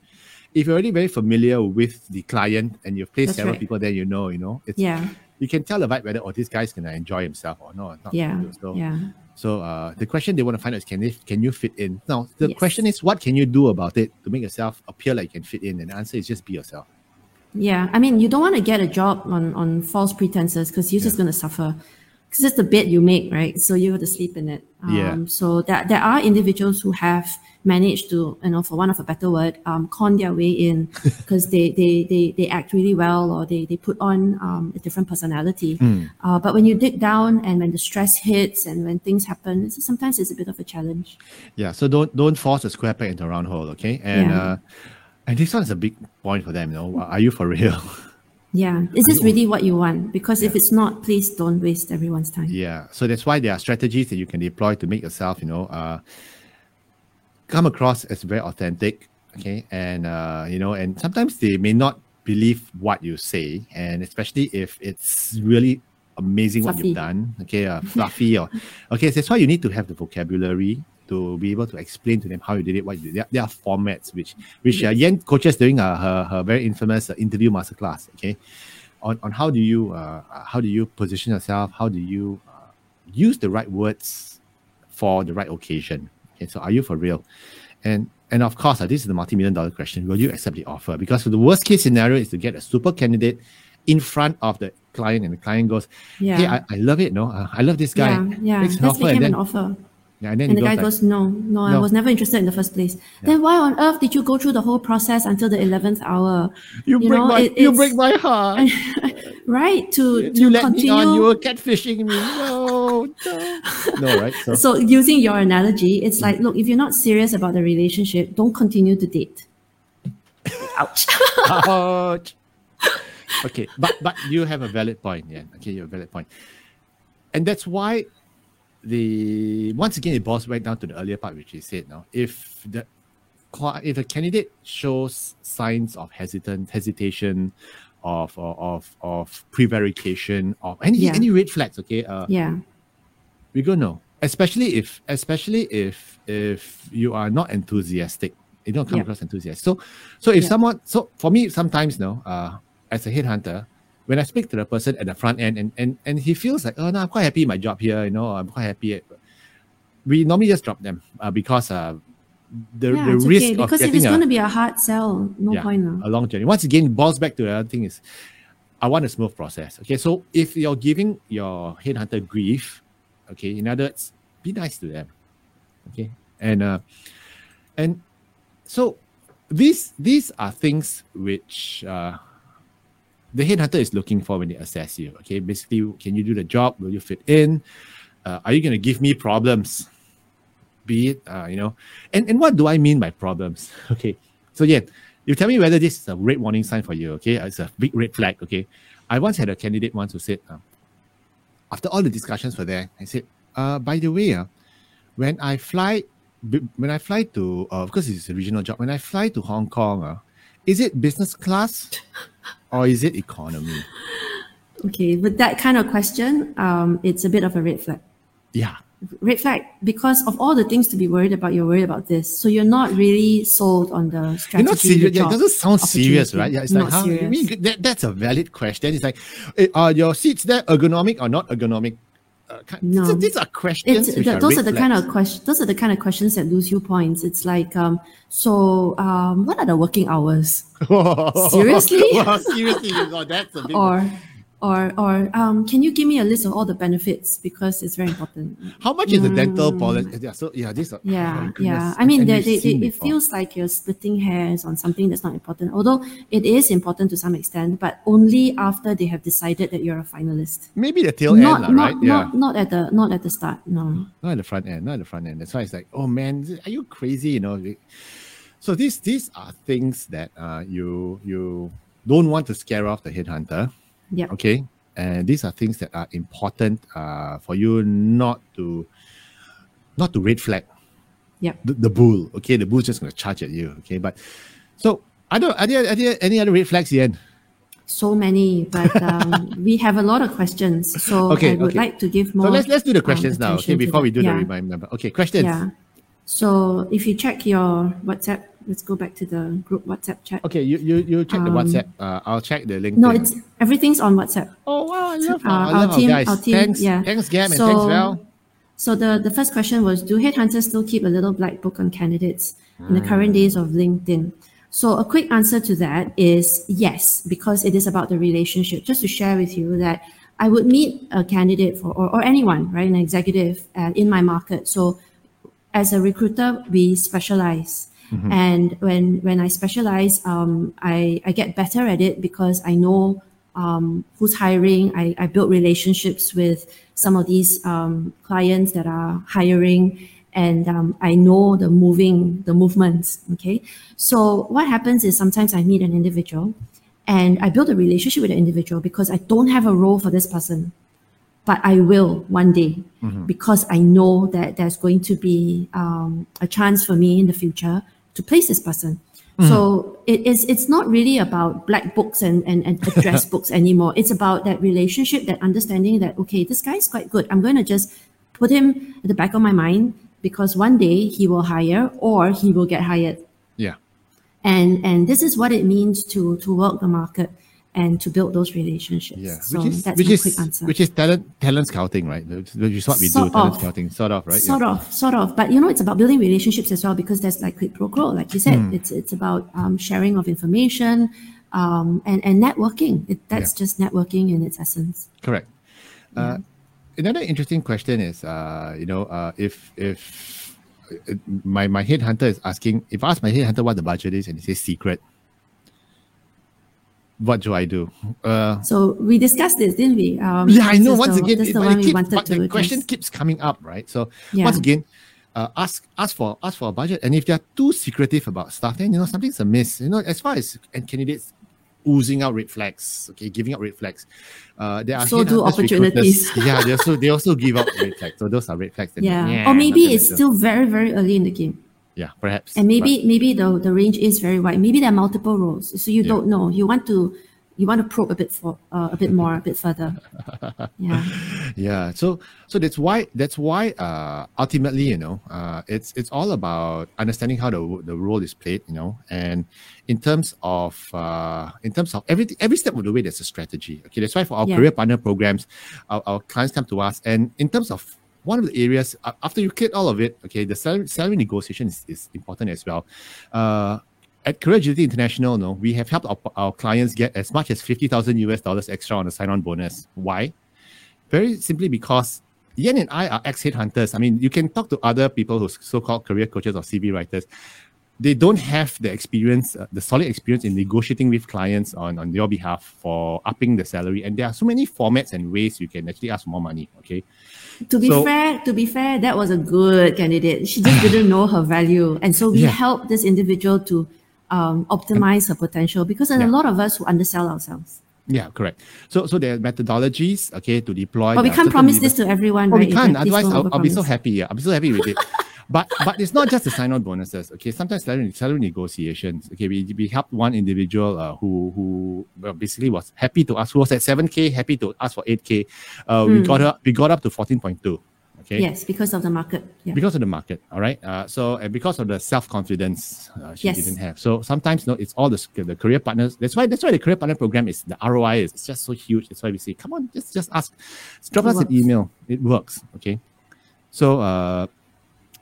if you're already very familiar with the client and you've placed That's several right. people there, you know, you know, it's, Yeah. you can tell the vibe whether, oh, this guy's to enjoy himself or not. not Yeah. So, Yeah. so uh, the question they want to find out is, can, they, can you fit in? Now, the Yes. question is, what can you do about it to make yourself appear like you can fit in? And the answer is just be yourself. Yeah, I mean, you don't want to get a job on, on false pretenses because you're just going to suffer. Because it's the bed you make, right? So you have to sleep in it. Um, Yeah. So there, there are individuals who have managed to, you know, for one of a better word, um, con their way in because they, they, they, they act really well or they, they put on um, a different personality. Uh, but when you dig down and when the stress hits and when things happen, it's, sometimes it's a bit of a challenge. Yeah, so don't don't force a square peg into a round hole, okay? And Yeah. uh, and this one is a big point for them. You know, are you for real? Yeah. Is this really what you want? Because if it's not, please don't waste everyone's time. yeah. So that's why there are strategies that you can deploy to make yourself, you know, uh, come across as very authentic, okay? And uh, you know, and sometimes they may not believe what you say, and especially if it's really amazing what you've done, okay, uh, fluffy or okay. So that's why you need to have the vocabulary to be able to explain to them how you did it, what you did. There, there are formats which which uh, Yen coaches during uh, her her very infamous uh, interview masterclass, okay, on, on how do you uh, how do you position yourself, how do you uh, use the right words for the right occasion. Okay, so are you for real? And and of course, uh, this is the multi-million dollar question. Will you accept the offer? Because the worst case scenario is to get a super candidate in front of the client, and the client goes, Yeah. "Hey, I, I love it. No, uh, I love this guy. Yeah, yeah. Makes an Let's offer, make and him then, an offer. Yeah, and And the guy like, goes, no, no, I was never interested in the first place. Then why on earth did you go through the whole process until the eleventh hour? "You, break know, my, it- you break my heart. Right to to you let continue. me on. You were catfishing me. No, no, no, right? So, so using your analogy, it's like, look, if you're not serious about the relationship, don't continue to date. Ouch. Ouch. okay, but but you have a valid point. Yeah, okay, you have a valid point, and that's why the once again it boils right down to the earlier part which you said. Now, if the if a candidate shows signs of hesitant hesitation, of of of, prevarication, of any Yeah. any red flags, okay, uh, yeah. we gonna know. Especially if especially if if you are not enthusiastic. You don't come Yeah. across enthusiastic. So so if Yeah. someone so for me sometimes no, uh as a headhunter, when I speak to the person at the front end and, and, and he feels like, oh, no, I'm quite happy in my job here, you know, I'm quite happy. We normally just drop them uh, because uh, the, yeah, the it's risk okay. Because if it's going to be a hard sell, no yeah, point. No. a long journey. Once again, it boils back to the other thing is, I want a smooth process. Okay, so if you're giving your headhunter grief, okay, in other words, be nice to them. Okay, and uh, and so these these are things which uh, the headhunter is looking for when they assess you. Okay, basically, can you do the job? Will you fit in? Uh, are you going to give me problems? Be it, uh, you know, and and what do I mean by problems? Okay, so yeah, you tell me whether this is a red warning sign for you. Okay, it's a big red flag. Okay, I once had a candidate once who said, uh, after all the discussions were there, I said, uh, by the way, uh, when I fly, when I fly to, uh, because it's a regional job, when I fly to Hong Kong, uh, is it business class or is it economy? Okay, with that kind of question, um, it's a bit of a red flag. Yeah, Red flag because of all the things to be worried about, you're worried about this. So you're not really sold on the strategy. you're not serious. Yeah, it doesn't sound serious, right? Yeah, it's not like, how, serious. I mean, that, that's a valid question. It's like, eh, are your seats there ergonomic or not ergonomic? Uh, No. these, these are questions. it's which the, are those are the kind of question those are the kind of questions that lose you points it's like um so um what are the working hours Seriously? well, seriously, oh, that's a big or or or um can you give me a list of all the benefits because it's very important How much is the dental policy? Yeah, so yeah, this. Mm. yeah oh, yeah i mean they, they, they, it feels like you're splitting hairs on something that's not important although it is important to some extent but only after they have decided that you're a finalist maybe the tail not end, not, right? Yeah, not not at the not at the start no not at the front end, not at the front end. That's why it's like, oh man, are you crazy? You know. So these these are things that uh you you don't want to scare off the headhunter. Yeah Okay, and these are things that are important uh for you not to not to red flag yeah the, the bull. Okay, the bull's just gonna charge at you. Okay, but so I don't are there, are there any other red flags, Yen? so many, but um, we have a lot of questions. So Okay, I would okay. like to give more. So let's let's do the um, questions now. Okay, before we do yeah, the reminder. Okay, questions. Yeah. So if you check your WhatsApp, let's go back to the group WhatsApp chat. Okay, you you you check the Um, WhatsApp. Uh, I'll check the link. No, it's everything's on WhatsApp. oh wow, I love uh, our, I love our, team- guys. our team, thanks, yeah. thanks, Gam, and So- thanks, Val. So the, the first question was, do headhunters still keep a little black book on candidates in the current days of LinkedIn? So a quick answer to that is yes, because it is about the relationship. Just to share with you that I would meet a candidate for, or, or anyone, right, an executive uh, in my market. So as a recruiter, we specialize. And when when I specialize, um, I, I get better at it because I know um, who's hiring. I, I build relationships with some of these um, clients that are hiring, and um, I know the moving the movements. Okay, so what happens is sometimes I meet an individual, and I build a relationship with the individual because I don't have a role for this person but I will one day because I know that there's going to be um, a chance for me in the future to place this person. So it is it's not really about black books and, and, and address books anymore. It's about that relationship, that understanding that okay, this guy is quite good. I'm going to just put him at the back of my mind because one day he will hire or he will get hired Yeah. and and this is what it means to to work the market and to build those relationships. Yeah, So which is that's which my is quick answer. which is talent talent scouting, right? Which is what we Sort do, talent scouting, sort of, right? Sort of, sort of. But you know, it's about building relationships as well because there's like quid pro quo, like you said. It's it's about um, sharing of information um, and and networking. It, that's just networking in its essence. Correct. Uh, another interesting question is, uh, you know, uh, if if uh, my my headhunter is asking, if I ask my headhunter what the budget is and he says secret, what do I do? Uh, So we discussed this, didn't we? Um, yeah, I know. Once the, again, this is the it we keeps- the address. question keeps coming up, right? So Yeah. once again, uh, ask ask for ask for a budget, and if they're too secretive about stuff, then you know something's amiss. You know, as far as and candidates oozing out red flags, okay, giving out red flags. Uh, there are So do opportunities. yeah, they also they also give out red flags. So those are red flags. that- Yeah. or maybe it's still very, very early in the game. Yeah, perhaps. And maybe maybe the, the range is very wide. Maybe there are multiple roles. So you Yeah. don't know. You want to you want to probe a bit for uh, a bit more, a bit further. Yeah. yeah. So so that's why that's why uh, ultimately you know uh, it's it's all about understanding how the the role is played. You know, and in terms of uh, in terms of every every step of the way, there's a strategy. Okay, that's why for our Yeah. career partner programs, our, our clients come to us, and in terms of one of the areas after you clear all of it, okay, the salary, salary negotiation is, is important as well. Uh, at Career Agility International, no, we have helped our, our clients get as much as fifty thousand US dollars extra on a sign-on bonus. Why? Very simply because Yen and I are ex headhunters. I mean, you can talk to other people who's so-called career coaches or CV writers. They don't have the experience, uh, the solid experience in negotiating with clients on, on your behalf for upping the salary. And there are so many formats and ways you can actually ask for more money. Okay. To be So- fair, to be fair, that was a good candidate. She just didn't know her value, and so we Yeah. helped this individual to um, optimize her potential because there's Yeah. a lot of us who undersell ourselves. Yeah, correct. So so there are methodologies, okay, to deploy. But we can't promise this to everyone, Oh, right? we can't. Otherwise, I'll, I'll be so happy. Yeah, I'll be so happy with it. But but it's not just the sign-on bonuses. Okay, sometimes salary salary negotiations. Okay, we, we helped one individual uh, who who well, basically was happy to ask who was at seven k, happy to ask for eight k. Uh, we got up we got up to fourteen point two. Okay. Yes, because of the market. Yeah. Because of the market, all right. Uh, so and because of the self confidence uh, she Yes. didn't have. So sometimes no, it's all the the career partners. That's why that's why the career partner program is the ROI is it's just so huge. That's why we say, come on, just just ask, drop It us an email. It works. Okay. So uh,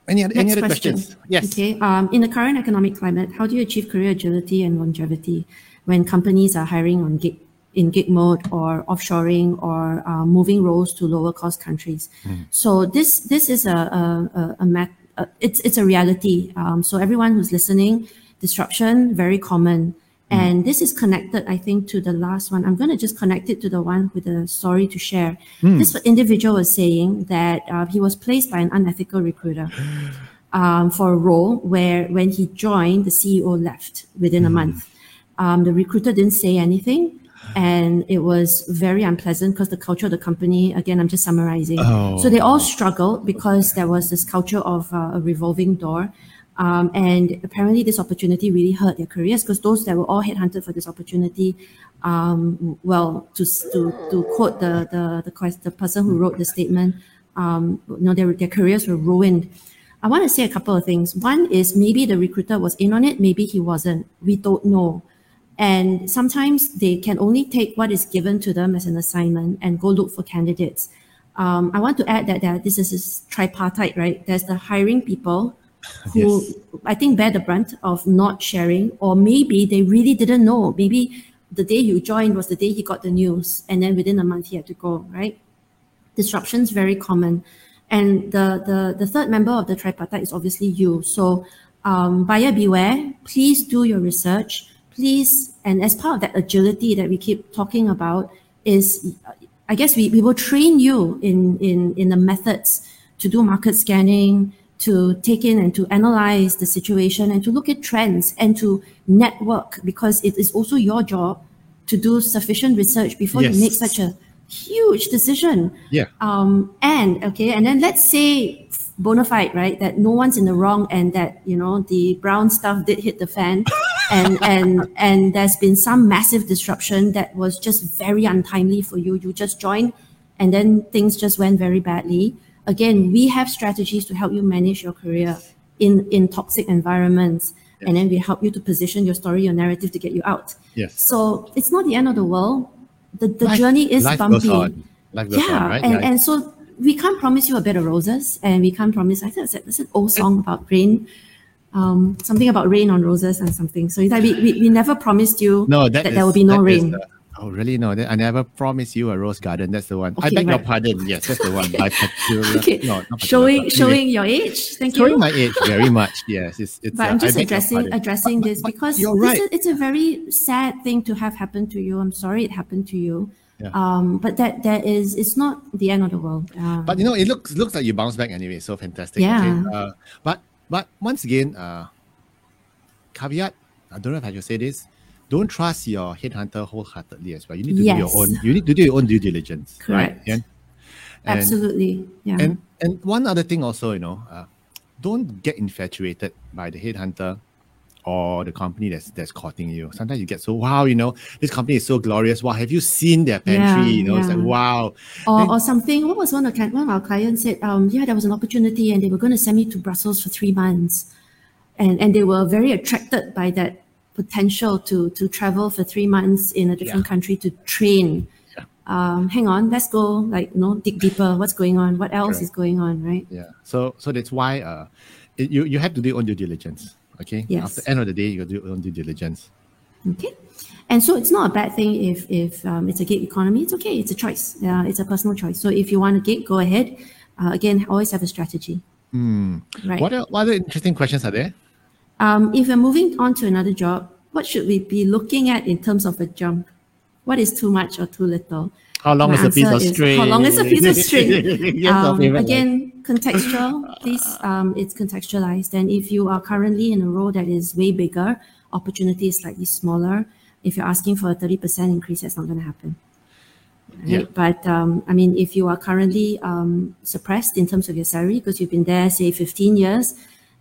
any other any Next other question. questions? Yes. Okay. Um, in the current economic climate, how do you achieve career agility and longevity when companies are hiring on gig in gig mode or offshoring or uh, moving roles to lower cost countries? So this this is a a, a, a, mat, uh, it's it's a reality. Um, so everyone who's listening, disruption very common. And this is connected, I think, to the last one. I'm going to just connect it to the one with the story to share. This individual was saying that uh, he was placed by an unethical recruiter um, for a role where when he joined, the CEO left within a month. Um, the recruiter didn't say anything. And it was very unpleasant because the culture of the company, again, I'm just summarizing. So they all struggled because there was this culture of uh, a revolving door. Um, and apparently, this opportunity really hurt their careers because those that were all headhunted for this opportunity, um, well, to, to, to quote the, the, the, the person who wrote the statement, um, you know, their, their careers were ruined. I want to say a couple of things. One is maybe the recruiter was in on it, maybe he wasn't. We don't know. And sometimes they can only take what is given to them as an assignment and go look for candidates. Um, I want to add that, that this is tripartite, right? There's the hiring people who Yes. I think bear the brunt of not sharing, or maybe they really didn't know. Maybe the day you joined was the day he got the news, and then within a month he had to go, right? disruptions very common. And the, the, the third member of the tripartite is obviously you. So um, buyer beware, please do your research. Please, and as part of that agility that we keep talking about is, I guess we, we will train you in, in, in the methods to do market scanning, to take in and to analyze the situation and to look at trends and to network because it is also your job to do sufficient research before you make such a huge decision. Yeah. Um, and okay, and then let's say bona fide, right? That no one's in the wrong and that you know the brown stuff did hit the fan, and and and there's been some massive disruption that was just very untimely for you. You just joined, and then things just went very badly. Again, we have strategies to help you manage your career in in toxic environments, and then we help you to position your story, your narrative to get you out. Yes. So it's not the end of the world. The, the Life- journey is life bumpy. goes on. Life goes yeah, on, right? and, Yeah. and so we can't promise you a bed of roses, and we can't promise. I think it's an old song about rain, um, something about rain on roses and something. So it's like we, we, we never promised you No, that, that is- there will be no rain. the- oh, really? No, I never promised you a rose garden. That's the one. I Okay, beg your pardon. Yes, that's the one. By particular, okay, no, showing anyway. showing your age. Thank showing you. Showing my age very much. Yes, it's it's. but uh, I'm just addressing addressing But- this but because you're right. is, it's a very sad thing to have happened to you. I'm sorry it happened to you. Yeah. Um, but that that is it's not the end of the world. Um, But you know, it looks looks like you bounce back anyway. So fantastic. Yeah. Okay? Uh, but but once again, uh, caveat. I don't know if I should say this. Don't trust your headhunter wholeheartedly as well. You need to do your own. You need to do your own due diligence. Correct. Right? Yeah? And- absolutely, yeah. And and one other thing also, you know, uh, don't get infatuated by the headhunter or the company that's that's courting you. Sometimes you get so wow, you know, this company is so glorious. Wow, have you seen their pantry? Yeah, you know, it's like wow. Or, Then- or something. What was one of, one of our clients said? Um, yeah, there was an opportunity, and they were going to send me to Brussels for three months, and and they were very attracted by that potential to to travel for three months in a different Yeah. country to train. Yeah. Um, hang on, let's go like you know dig deeper. What's going on? What else Correct. is going on? Right? Yeah. So so that's why uh, it, you you have to do your own due diligence. Okay. Yes. After the end of the day, you do your own due diligence. Okay. And so it's not a bad thing if if um, it's a gig economy. It's okay. It's a choice. Uh, it's a personal choice. So if you want a gig, go ahead. Uh, again, always have a strategy. Right. What, are- what other interesting questions are there? Um, if we're moving on to another job, what should we be looking at in terms of a jump? What is too much or too little? How long My is a piece of string? How long is a piece of string? Yes, Um, right? again, contextual. Please, um, it's contextualized. And if you are currently in a role that is way bigger, opportunity is slightly smaller. If you're asking for a thirty percent increase, that's not going to happen. Yeah. But um, I mean, if you are currently um, suppressed in terms of your salary because you've been there, say, 15 years,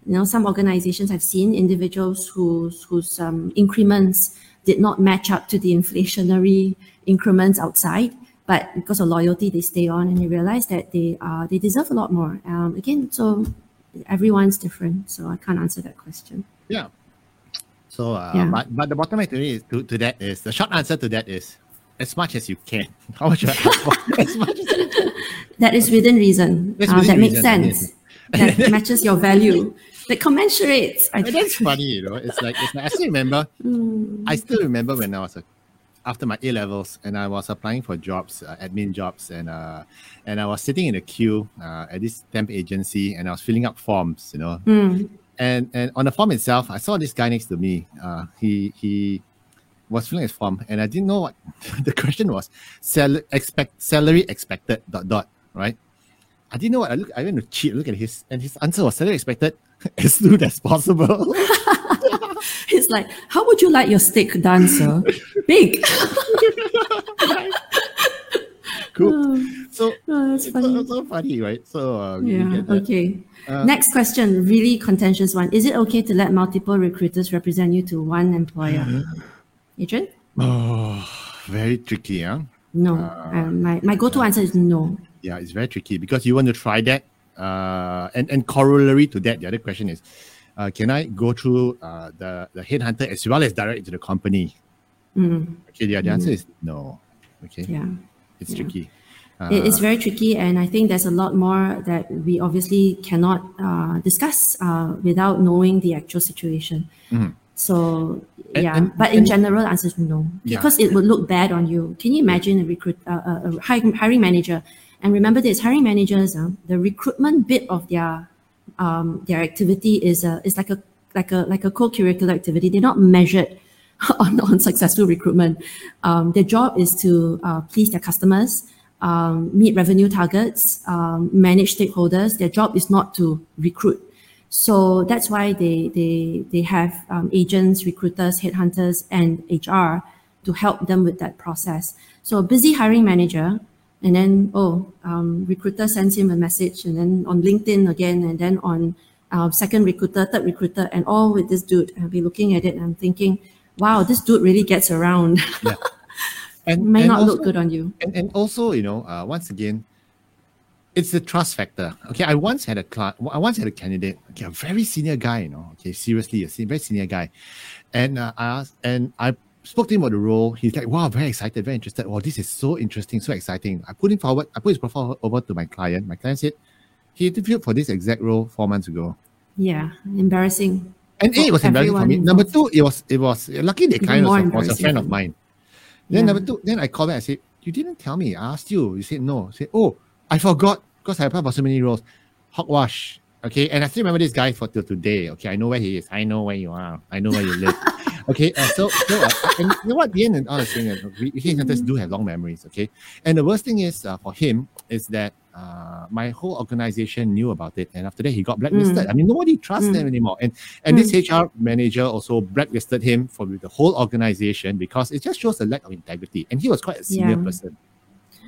you know, some organizations have seen individuals whose whose um, increments did not match up to the inflationary increments outside, but because of loyalty, they stay on and they realize that they uh, they deserve a lot more. Um, again, so everyone's different, so I can't answer that question. Yeah. So, uh, Yeah. but but the bottom line to, me is, to to that is the short answer to that is as much as you can. How much you ask for? as much as. That is within reason. Uh, within that makes reason, sense. that matches your value. That commensurates. I that's funny, you know. It's like it's like I still remember. I still remember when I was a, after my A levels and I was applying for jobs, uh, admin jobs, and uh, and I was sitting in a queue uh, at this temp agency and I was filling up forms, you know. Mm. And and on the form itself, I saw this guy next to me. Uh, he he was filling his form, and I didn't know what the question was. Sal- expect salary expected dot dot right. I didn't know what I look. I went to cheat. Look at his, and his answer was salary expected as soon as possible. It's like, how would you like your steak done, sir? Big. cool. So Oh, that's funny. so, so funny, right? So uh, Yeah. Okay. Uh, Next question, really contentious one. Is it okay to let multiple recruiters represent you to one employer? Adrian? Oh, very tricky, huh? No. um, my, my go-to answer is no. Yeah, it's very tricky because you want to try that. Uh, and, and corollary to that, the other question is, uh, can I go through uh, the, the headhunter as well as direct to the company? Mm, Okay, the, the answer is no. Okay, yeah. it's yeah. tricky. Uh, It is very tricky, and I think there's a lot more that we obviously cannot uh, discuss uh, without knowing the actual situation. So And- yeah, and- but in and- general, the answer is no Yeah. because it would look bad on you. Can you imagine a recruit, uh, a, hiring manager? And remember this: hiring managers, uh, the recruitment bit of their um, their activity is a is like a like a like a co-curricular activity. They're not measured on, on successful recruitment. Um, their job is to uh, please their customers, um, meet revenue targets, um, manage stakeholders. Their job is not to recruit. So that's why they they they have um, agents, recruiters, headhunters, and HR to help them with that process. So a busy hiring manager, and then oh, um, recruiter sends him a message, and then on LinkedIn again, and then on uh, second recruiter, third recruiter, and all with this dude. I'll be looking at it and I'm thinking, wow, this dude really gets around. Yeah. And, May and not also, look good on you. And, and also, you know, uh, once again, it's the trust factor. Okay, I once had a client, I once had a candidate, okay, a very senior guy, you know, okay, seriously, a very senior guy, and uh, I asked, and I spoke to him about the role. He's like, wow, very excited, very interested. Wow, this is so interesting, so exciting. I put him forward. I put his profile over to my client. My client said he interviewed for this exact role four months ago. Yeah, embarrassing. And A, it was embarrassing for me. Number two, it was it was lucky the client was, a- was a friend of mine. Then Yeah. number two, then I called back. I said, "You didn't tell me. I asked you. You said no." I said, "Oh, I forgot because I applied for so many roles." Hogwash. Okay, and I still remember this guy for till today. Okay, I know where he is. I know where you are. I know where you live. okay, uh, so so uh, and you know what? The end and all the thing, uh, we we headhunters do have long memories. Okay, and the worst thing is uh, for him is that uh, my whole organization knew about it, and after that he got blacklisted. I mean, nobody trusts Mm. him anymore. And and this HR manager also blacklisted him for the whole organization because it just shows a lack of integrity. And he was quite a senior Yeah. person.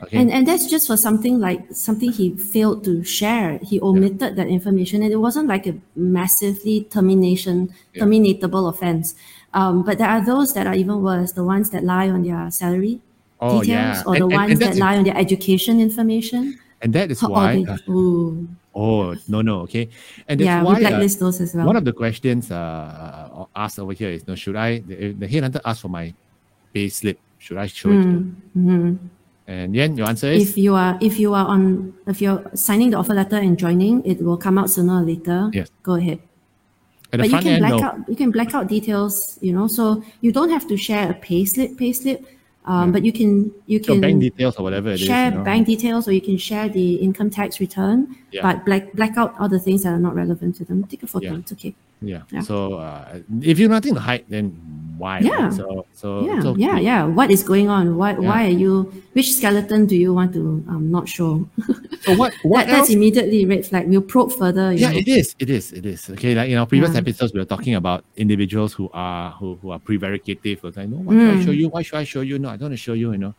Okay. And and that's just for something like something he failed to share. He omitted that information, and it wasn't like a massively termination Yeah. terminatable offense. Um, but there are those that are even worse, the ones that lie on their salary Oh, details yeah. or And- the and- ones and that lie on their education information. And that is why. they- uh, ooh, oh no no okay, and that's yeah, why we uh, those as well. one of the questions uh, uh, asked over here is, no, should I? The, the headhunter asked for my pay slip. Should I show it? to? Mm-hmm. And Yen, your answer is if you are if you are on if you're signing the offer letter and joining, it will come out sooner or later. Yes. Go ahead. At but you can end. black No. out you can black out details, you know, so you don't have to share a pay slip, pay slip. Um, but you can you can bank details or whatever it is. share you know. bank details or you can share the income tax return, Yeah. but black black out all the things that are not relevant to them. Take a photo, Yeah. it's okay. Yeah. Yeah. So uh, if you've nothing to hide, then why? Yeah. So so Yeah, okay. yeah, yeah. What is going on? Why Yeah. why are you which skeleton do you want to um, not show? So what what that, that's immediately red flag. We'll probe further. Yeah, know. it is. It is. It is. Okay, like in our previous Yeah. episodes, we were talking about individuals who are who, who are prevaricative. Who are like, no, why should I show you? Why should I show you? No, I don't want to show you. You know,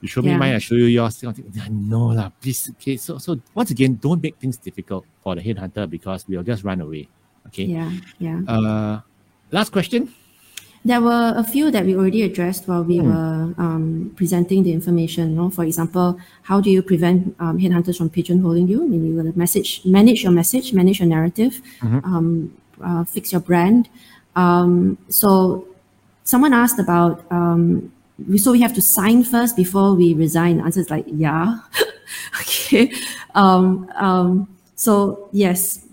you show me Mm. Mine, I show you yours. You know, I know lah. Please. Okay. So so once again, don't make things difficult for the headhunter because we'll just run away. Okay. Yeah, yeah. Uh, last question. There were a few that we already addressed while we were um, presenting the information. You know? For example, how do you prevent um, headhunters from pigeonholing you? I mean, you to message, manage your message, manage your narrative, um, uh, fix your brand. Um, so, someone asked about. Um, we, so we have to sign first before we resign. The answer is like, yeah. okay. Um, um, so yes,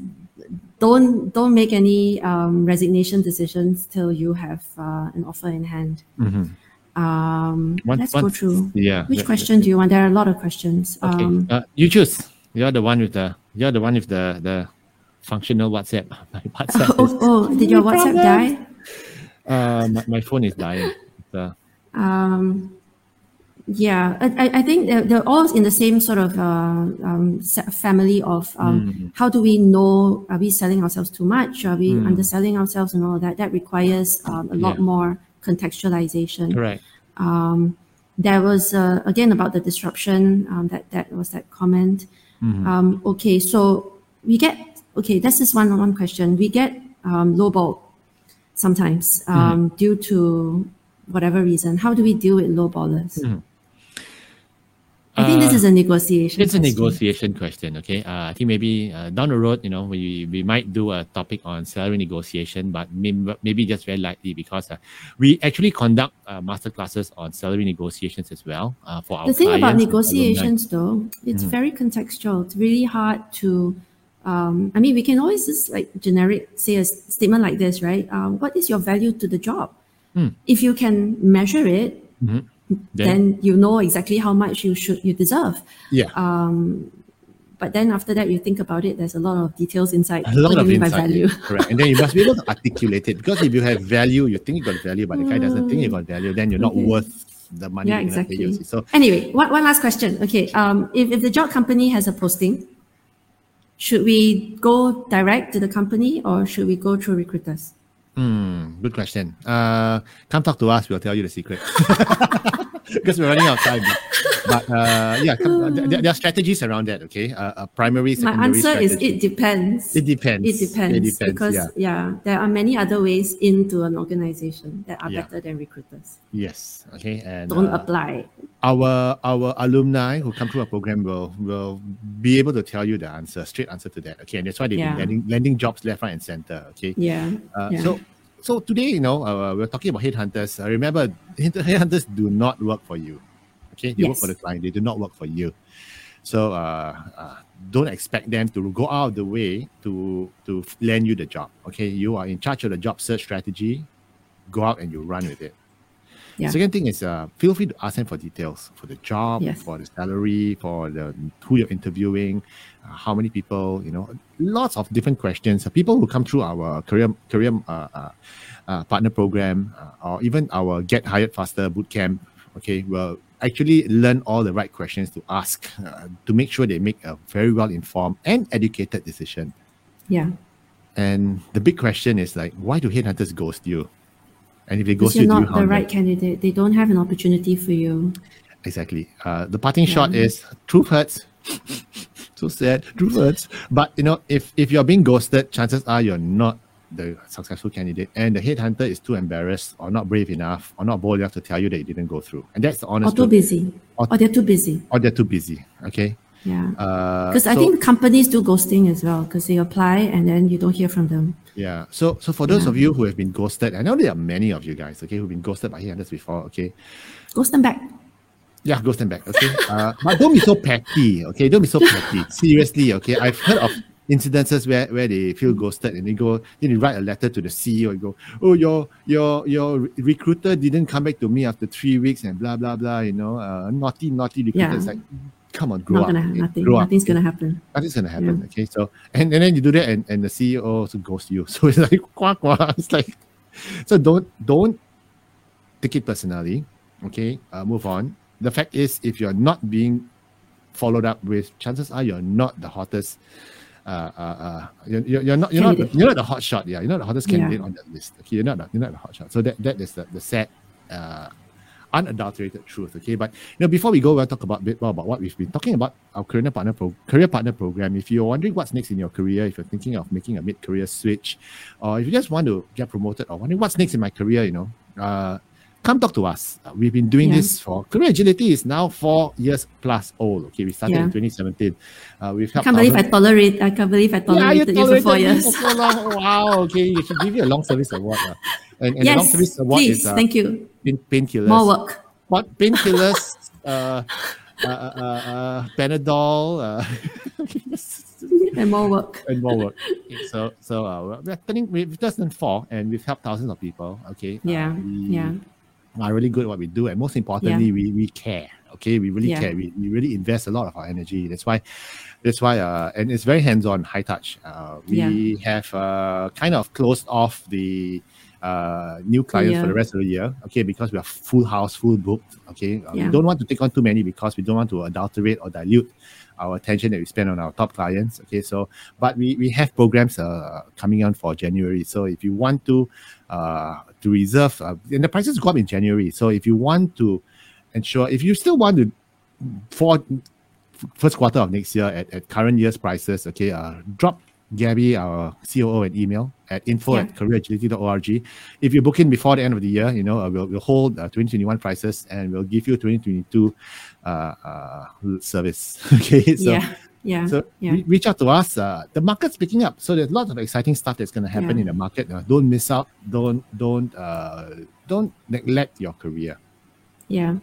don't don't make any um, resignation decisions till you have uh, an offer in hand. Um, Once- let's go through. yeah, Which yeah, question do you want? There are a lot of questions. Okay. Um, uh, you choose. You're the one with the. You're the one with the the functional WhatsApp. My WhatsApp is oh, oh, did your WhatsApp die? Uh, my, my phone is dying. So, Um, yeah, I, I- I think they're, they're all in the same sort of uh, um, family of um, how do we know are we selling ourselves too much? Are we underselling ourselves and all that? That requires um, a lot Yeah. more contextualization. correct. Um, there was uh, again about the disruption. Um, that that was that comment. Um, okay, so we get okay. This is one one question. We get um, lowball sometimes um, due to whatever reason. How do we deal with lowballers? I think this Uh, is a negotiation. It's a negotiation question, okay? Uh, I think maybe uh, down the road, you know, we, we might do a topic on salary negotiation, but maybe, maybe just very lightly because uh, we actually conduct uh, master classes on salary negotiations as well uh, for our The thing about clients and alumni. negotiations, though, it's very contextual. It's really hard to. Um, I mean, we can always just like generic say a statement like this, right? Um, what is your value to the job? If you can measure it, Then, then you know exactly how much you should you deserve. yeah, But then after that, you think about it. There's a lot of details inside. a lot of do you mean by insight. value? Correct. And then you must be able to articulate it because if you have value, you think you got value, but the guy doesn't think you got value, then you're not Okay. worth the money. Yeah, you're gonna pay, you exactly. So anyway, one, one last question. Okay, um, if, if the job company has a posting, should we go direct to the company or should we go through recruiters? Hmm, good question. Uh, come talk to us. We'll tell you the secret. because we're running out of time. But uh, yeah, there, there are strategies around that. Okay, uh, a primary, My secondary answer is it depends. It depends. It depends, It depends, because yeah. yeah. there are many other ways into an organization that are Yeah. better than recruiters. Yes. Okay. And Don't uh, apply. our our alumni who come through our program will will be able to tell you the answer, straight answer to that. Okay, and that's why they've Yeah. been landing, landing jobs left, right, and center. Okay. Yeah. Uh, yeah. So, so today, you know, uh, we're talking about headhunters. Uh, remember, headhunters do not work for you. Okay, they work for the client. They do not work for you. So, uh, uh, don't expect them to go out of the way to to land you the job. Okay, you are in charge of the job search strategy. Go out and you run with it. Yeah. Second thing is, uh, feel free to ask them for details for the job, Yes. for the salary, for the who you're interviewing, uh, how many people, you know, lots of different questions. People who come through our career career uh, uh, uh, partner program uh, or even our Get Hired Faster bootcamp, okay, will actually learn all the right questions to ask uh, to make sure they make a very well informed and educated decision. yeah. And the big question is like, why do headhunters ghost you? And if they ghost you, you're not the right candidate. They don't have an opportunity for you. Exactly. Uh, the parting shot is truth hurts. so sad. Truth hurts. But you know, if if you're being ghosted, chances are you're not the successful candidate, and the headhunter is too embarrassed or not brave enough or not bold enough to tell you that it didn't go through. And that's the honest. Or too busy. Or- Or they're too busy. Or they're too busy. Okay. Yeah. Uh, Because I so- think companies do ghosting as well because they apply and then you don't hear from them. Yeah. So so for those Yeah. of you who have been ghosted, I know there are many of you guys, okay, who've been ghosted by headhunters before, okay. Ghost them back. Yeah, ghost them back. Okay. Uh, but don't be so petty. Okay. Don't be so petty. Seriously. Okay. I've heard of incidences where, where they feel ghosted and they go, then you write a letter to the CEO and go, oh, your your your recruiter didn't come back to me after three weeks and blah blah blah. You know, uh, naughty naughty recruiter. Yeah. It's like, come on, grow Not up. gonna okay? nothing. Grow up. Nothing's gonna happen. Nothing's gonna happen. Okay, so and, and then you do that, and, and the CEO also ghosts you. So it's like quack quack. It's like so don't don't take it personally. Okay, uh, move on. The fact is, if you're not being followed up with, chances are you're not the hottest. Uh, uh, uh, you're, you're not you're not you're not the hot shot. Yeah, you're not the hottest Yeah. candidate on that list. Okay, you're not the, you're not the hot shot. So that that is the the sad. Uh, unadulterated truth. Okay, but you know, before we go, we'll talk about a bit more about what we've been talking about our career partner pro- career partner program. If you're wondering what's next in your career, if you're thinking of making a mid career switch, or if you just want to get promoted, or wondering what's next in my career, you know, uh, come talk to us. Uh, we've been doing Yeah. this for career agility is now four years plus old. Okay, we started Yeah. in 2017. Uh, we've I helped can't believe I tolerate. I can't believe I yeah, you tolerated you for four years. for so long. Wow. Okay, you should give you a long service award. uh. And, and the long service award please. is uh, Thank you. pain, painkillers. More work. What painkillers? uh, uh, uh, uh, Panadol, uh, and more work. and more work. So, so uh, we're turning. We've just done four, and we've helped thousands of people. Okay. Yeah, Uh, we yeah. Are really good at what we do, and most importantly, we we care. Okay, we really Yeah. care. We, we really invest a lot of our energy. That's why, that's why. Uh, and it's very hands-on, high touch. Uh, we have uh, kind of closed off the uh, new clients for the rest of the year. Okay, because we are full house, full booked. Okay, Uh, we don't want to take on too many because we don't want to adulterate or dilute our attention that we spend on our top clients. Okay, so but we we have programs uh, coming on for January. So if you want to uh, to reserve, uh, and the prices go up in January. So if you want to ensure, if you still want to for first quarter of next year at, at current year's prices, okay, uh, drop Gabby, our COO, an email at info Yeah. at careeragility.org. If you book in before the end of the year, you know, uh, we'll, we'll hold uh, 2021 prices and we'll give you 2022 uh, uh, service. Okay, so yeah. Yeah. so yeah. re- reach out to us. Uh, the market's picking up, so there's lots of exciting stuff that's going to happen Yeah. in the market. Uh, don't miss out. Don't don't uh, don't neglect your career. Yeah.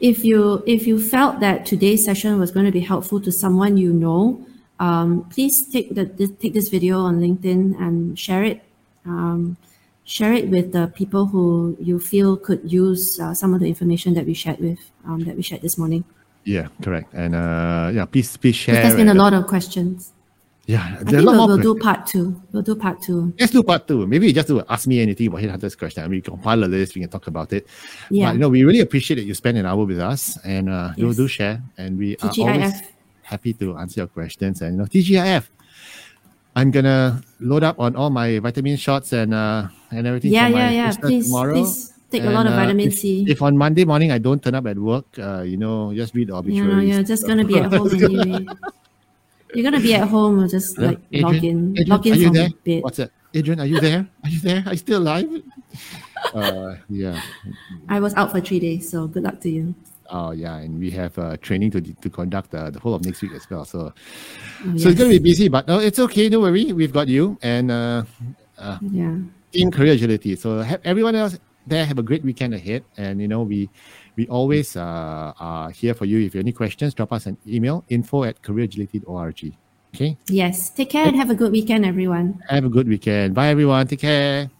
If you if you felt that today's session was going to be helpful to someone you know, um, please take the this, take this video on LinkedIn and share it. Um, share it with the people who you feel could use uh, some of the information that we shared with um, that we shared this morning. Yeah, correct. And uh, yeah, please please share. There's been a lot of questions. Yeah, I think a lot we'll, we'll do part two. We'll do part two. Let's do part two. Maybe just do ask me anything about Headhunters question. I mean, compile a list. We can talk about it. Yeah. But you know, we really appreciate that you spend an hour with us, and uh, you Yes. do share, and we are always happy to answer your questions. And you know, TGIF. I'm gonna load up on all my vitamin shots and uh, and everything. Yeah, yeah, yeah. Please, tomorrow. please take a lot of And, uh, vitamin if, C. If on Monday morning I don't turn up at work, uh, you know, just read the obituaries. know, you're just gonna be at home anyway. You're gonna be at home or just Hello? like log in, Adrian, log in are you there? bed. What's that? Adrian, are you there? Are you there? Are you still alive? uh, yeah. I was out for three days, so good luck to you. Oh, yeah. And we have uh, training to to conduct uh, the whole of next week as well. So, Oh, so it's going to be busy, but no, it's okay. Don't worry. We've got you and uh, yeah. Team Career Agility. So, have everyone else there have a great weekend ahead. And, you know, we we always uh, are here for you. If you have any questions, drop us an email info at careeragility.org. Okay. Yes. Take care and have a good weekend, everyone. Have a good weekend. Bye, everyone. Take care.